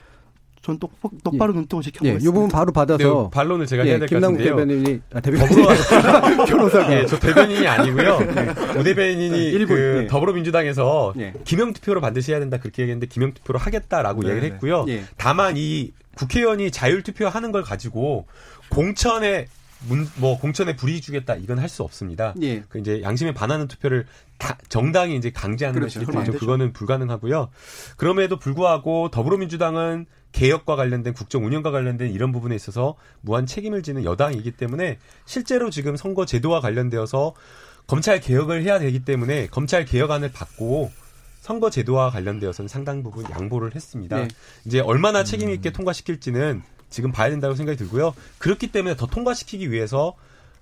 저는 똑, 똑바로 예. 눈뜨고 예, 지켜보겠습니다. 이 부분 바로 받아서 네, 반론을 제가 해야 예, 될것 같은데요. 대변인이 아, 대변인 더불어 변호사가 예, 저 대변인이 아니고요. 오 대변인이 일부, 그 예. 더불어민주당에서 예. 기명 투표로 반드시 해야 된다 그렇게 얘기했는데 기명 투표로 하겠다라고 네, 얘기를 네. 했고요. 예. 다만 이 국회의원이 자율 투표하는 걸 가지고 공천에 문, 뭐 공천에 불이익 주겠다 이건 할 수 없습니다. 예. 그 이제 양심에 반하는 투표를 다 정당이 이제 강제하는 그렇죠. 것이기 때문에. 그거는 불가능하고요. 그럼에도 불구하고 더불어민주당은 개혁과 관련된 국정 운영과 관련된 이런 부분에 있어서 무한 책임을 지는 여당이기 때문에 실제로 지금 선거 제도와 관련되어서 검찰 개혁을 해야 되기 때문에 검찰 개혁안을 받고 선거 제도와 관련되어서는 상당 부분 양보를 했습니다. 네. 이제 얼마나 책임 있게 통과시킬지는 지금 봐야 된다고 생각이 들고요. 그렇기 때문에 더 통과시키기 위해서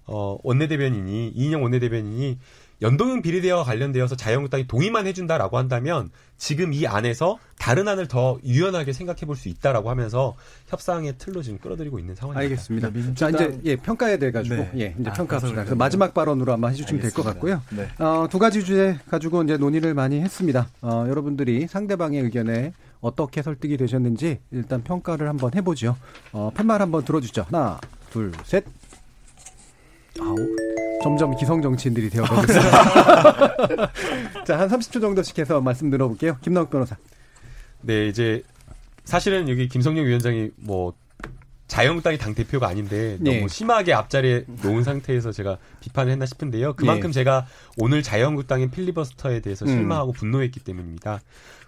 어, 원내대변인이 이인영 원내대변인이 연동형 비례대와 관련되어서 자유한국당이 동의만 해준다라고 한다면 지금 이 안에서 다른 안을 더 유연하게 생각해 볼 수 있다라고 하면서 협상의 틀로 지금 끌어들이고 있는 상황입니다. 알겠습니다. 네, 민주당- 자 이제 예 평가에 대해 가지고 네. 예 이제 아, 평가합시다. 그래서 그래요. 마지막 발언으로 한번 해주시면 될 것. 같고요. 네. 어, 두 가지 주제 가지고 이제 논의를 많이 했습니다. 어, 여러분들이 상대방의 의견에 어떻게 설득이 되셨는지 일단 평가를 한번 해보죠. 어, 팻말 한번 들어주죠. 하나, 둘, 셋. 아우, 점점 기성 정치인들이 되어가고 있습니다. 자, 한 30초 정도씩 해서 말씀 들어볼게요. 김나욱 변호사. 네, 이제 사실은 여기 김성령 위원장이 뭐 자유한국당이 당 대표가 아닌데 네. 너무 심하게 앞자리에 놓은 상태에서 제가 비판을 했나 싶은데요. 그만큼 네. 제가 오늘 자유한국당의 필리버스터에 대해서 음. 실망하고 분노했기 때문입니다.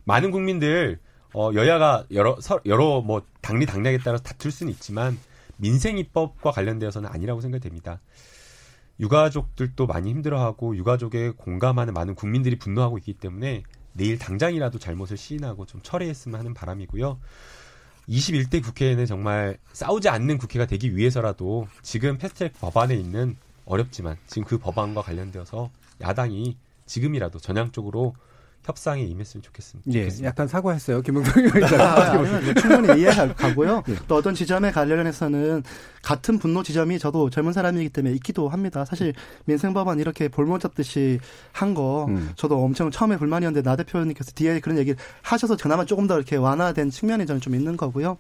많은 국민들 어 여야가 여러 서- 여러 뭐 당리 당략에 따라서 다툴 수는 있지만 민생 입법과 관련되어서는 아니라고 생각됩니다. 유가족들도 많이 힘들어하고 유가족에 공감하는 많은 국민들이 분노하고 있기 때문에 내일 당장이라도 잘못을 시인하고 좀 철회했으면 하는 바람이고요. 21대 국회에는 정말 싸우지 않는 국회가 되기 위해서라도 지금 패스트트랙 법안에 있는 어렵지만 지금 그 법안과 관련되어서 야당이 지금이라도 전향적으로 협상에 임했으면 좋겠습니다. 예, 좋겠습니다. 약간 사과했어요. 김웅동 위원장. 아. 네, 충분히 이해하고요. 예. 또 어떤 지점에 관련해서는 같은 분노 지점이 저도 젊은 사람이기 때문에 있기도 합니다. 사실 민생법안 이렇게 볼모 잡듯이 한거 음. 저도 엄청 처음에 불만이었는데 나 대표님께서 뒤에 그런 얘기를 하셔서 그나마 조금 더 이렇게 완화된 측면이 저는 좀 있는 거고요.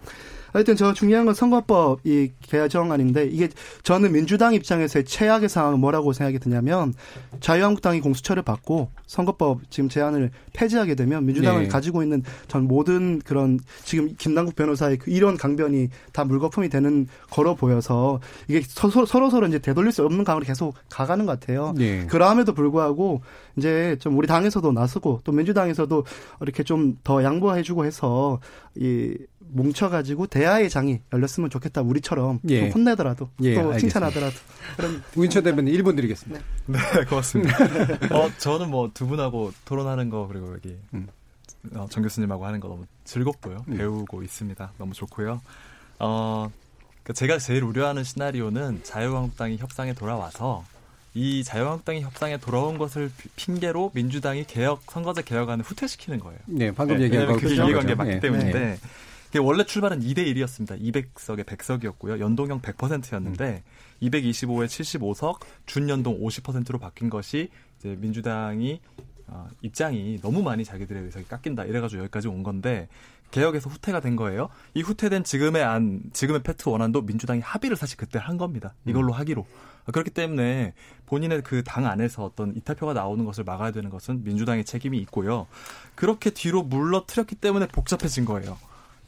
하여튼 저 중요한 건 선거법 이 개정안인데 이게 저는 민주당 입장에서의 최악의 상황은 뭐라고 생각이 드냐면 자유한국당이 공수처를 받고 선거법 지금 제안을 폐지하게 되면 민주당은 네. 가지고 있는 전 모든 그런 지금 김남국 변호사의 그 이런 강변이 다 물거품이 되는 거로 보여서 이게 서로 서로, 서로 이제 되돌릴 수 없는 강으로 계속 가가는 것 같아요. 예. 그럼에도 불구하고 이제 좀 우리 당에서도 나서고 또 민주당에서도 이렇게 좀 더 양보해주고 해서 이 뭉쳐가지고 대화의 장이 열렸으면 좋겠다. 우리처럼 예. 좀 혼내더라도 예, 또 알겠습니다. 칭찬하더라도 그런 우인철 대변인 1분 드리겠습니다. 네, 고맙습니다. 어, 저는 뭐 두 분하고 토론하는 거 그리고 여기 음. 어, 정 교수님하고 하는 거 너무 즐겁고요. 음. 배우고 있습니다. 너무 좋고요. 어, 그러니까 제가 제일 우려하는 시나리오는 자유한국당이 협상에 돌아와서 이 자유한국당이 협상에 돌아온 것을 피- 핑계로 민주당이 개혁 선거제 개혁안을 후퇴시키는 거예요. 네, 방금 네, 얘기한 거 그게. 이해관계. 맞기 예. 때문인데 이게 원래 출발은 2대 1이었습니다. 200석에 100석이었고요. 연동형 100%였는데 225에 75석, 준연동 50%로 바뀐 것이 이제 민주당이 어, 입장이 너무 많이 자기들의 의석이 깎인다 이래가지고 여기까지 온 건데 개혁에서 후퇴가 된 거예요. 이 후퇴된 지금의 안, 지금의 패트 원안도 민주당이 합의를 사실 그때 한 겁니다. 이걸로 하기로. 그렇기 때문에 본인의 그 당 안에서 어떤 이탈표가 나오는 것을 막아야 되는 것은 민주당의 책임이 있고요. 그렇게 뒤로 물러트렸기 때문에 복잡해진 거예요.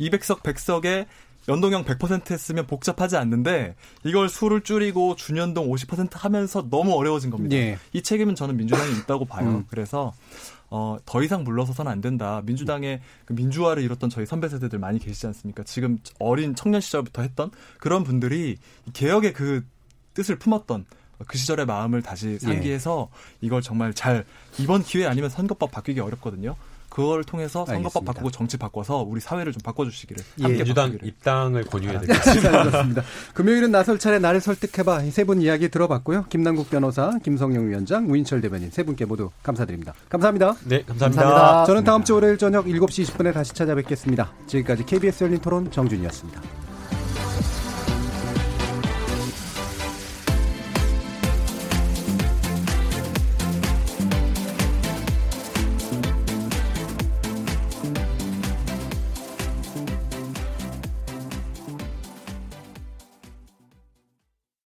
200석, 100석에 연동형 100% 했으면 복잡하지 않는데 이걸 수를 줄이고 준연동 50% 하면서 너무 어려워진 겁니다. 예. 이 책임은 저는 민주당이 있다고 봐요. 음. 그래서 어, 더 이상 물러서서는 안 된다. 민주당의 그 민주화를 이뤘던 저희 선배 세대들 많이 계시지 않습니까? 지금 어린 청년 시절부터 했던 그런 분들이 이 개혁의 그 뜻을 품었던 그 시절의 마음을 다시 상기해서 이걸 정말 잘 이번 기회 아니면 선거법 바뀌기 어렵거든요. 그걸 통해서 선거법 알겠습니다. 바꾸고 정치 바꿔서 우리 사회를 좀 바꿔주시기를 예. 함께 민주당 바꾸기를. 입당을 권유해야 되겠습니다. 네, 잘 들었습니다. 금요일은 나설 차례 나를 설득해봐 세 분 이야기 들어봤고요. 김남국 변호사, 김성용 위원장, 우인철 대변인 세 분께 모두 감사드립니다. 감사합니다. 네, 감사합니다. 감사합니다. 저는 다음 주 월요일 저녁 7시 20분에 다시 찾아뵙겠습니다. 지금까지 KBS 열린 토론 정준이었습니다.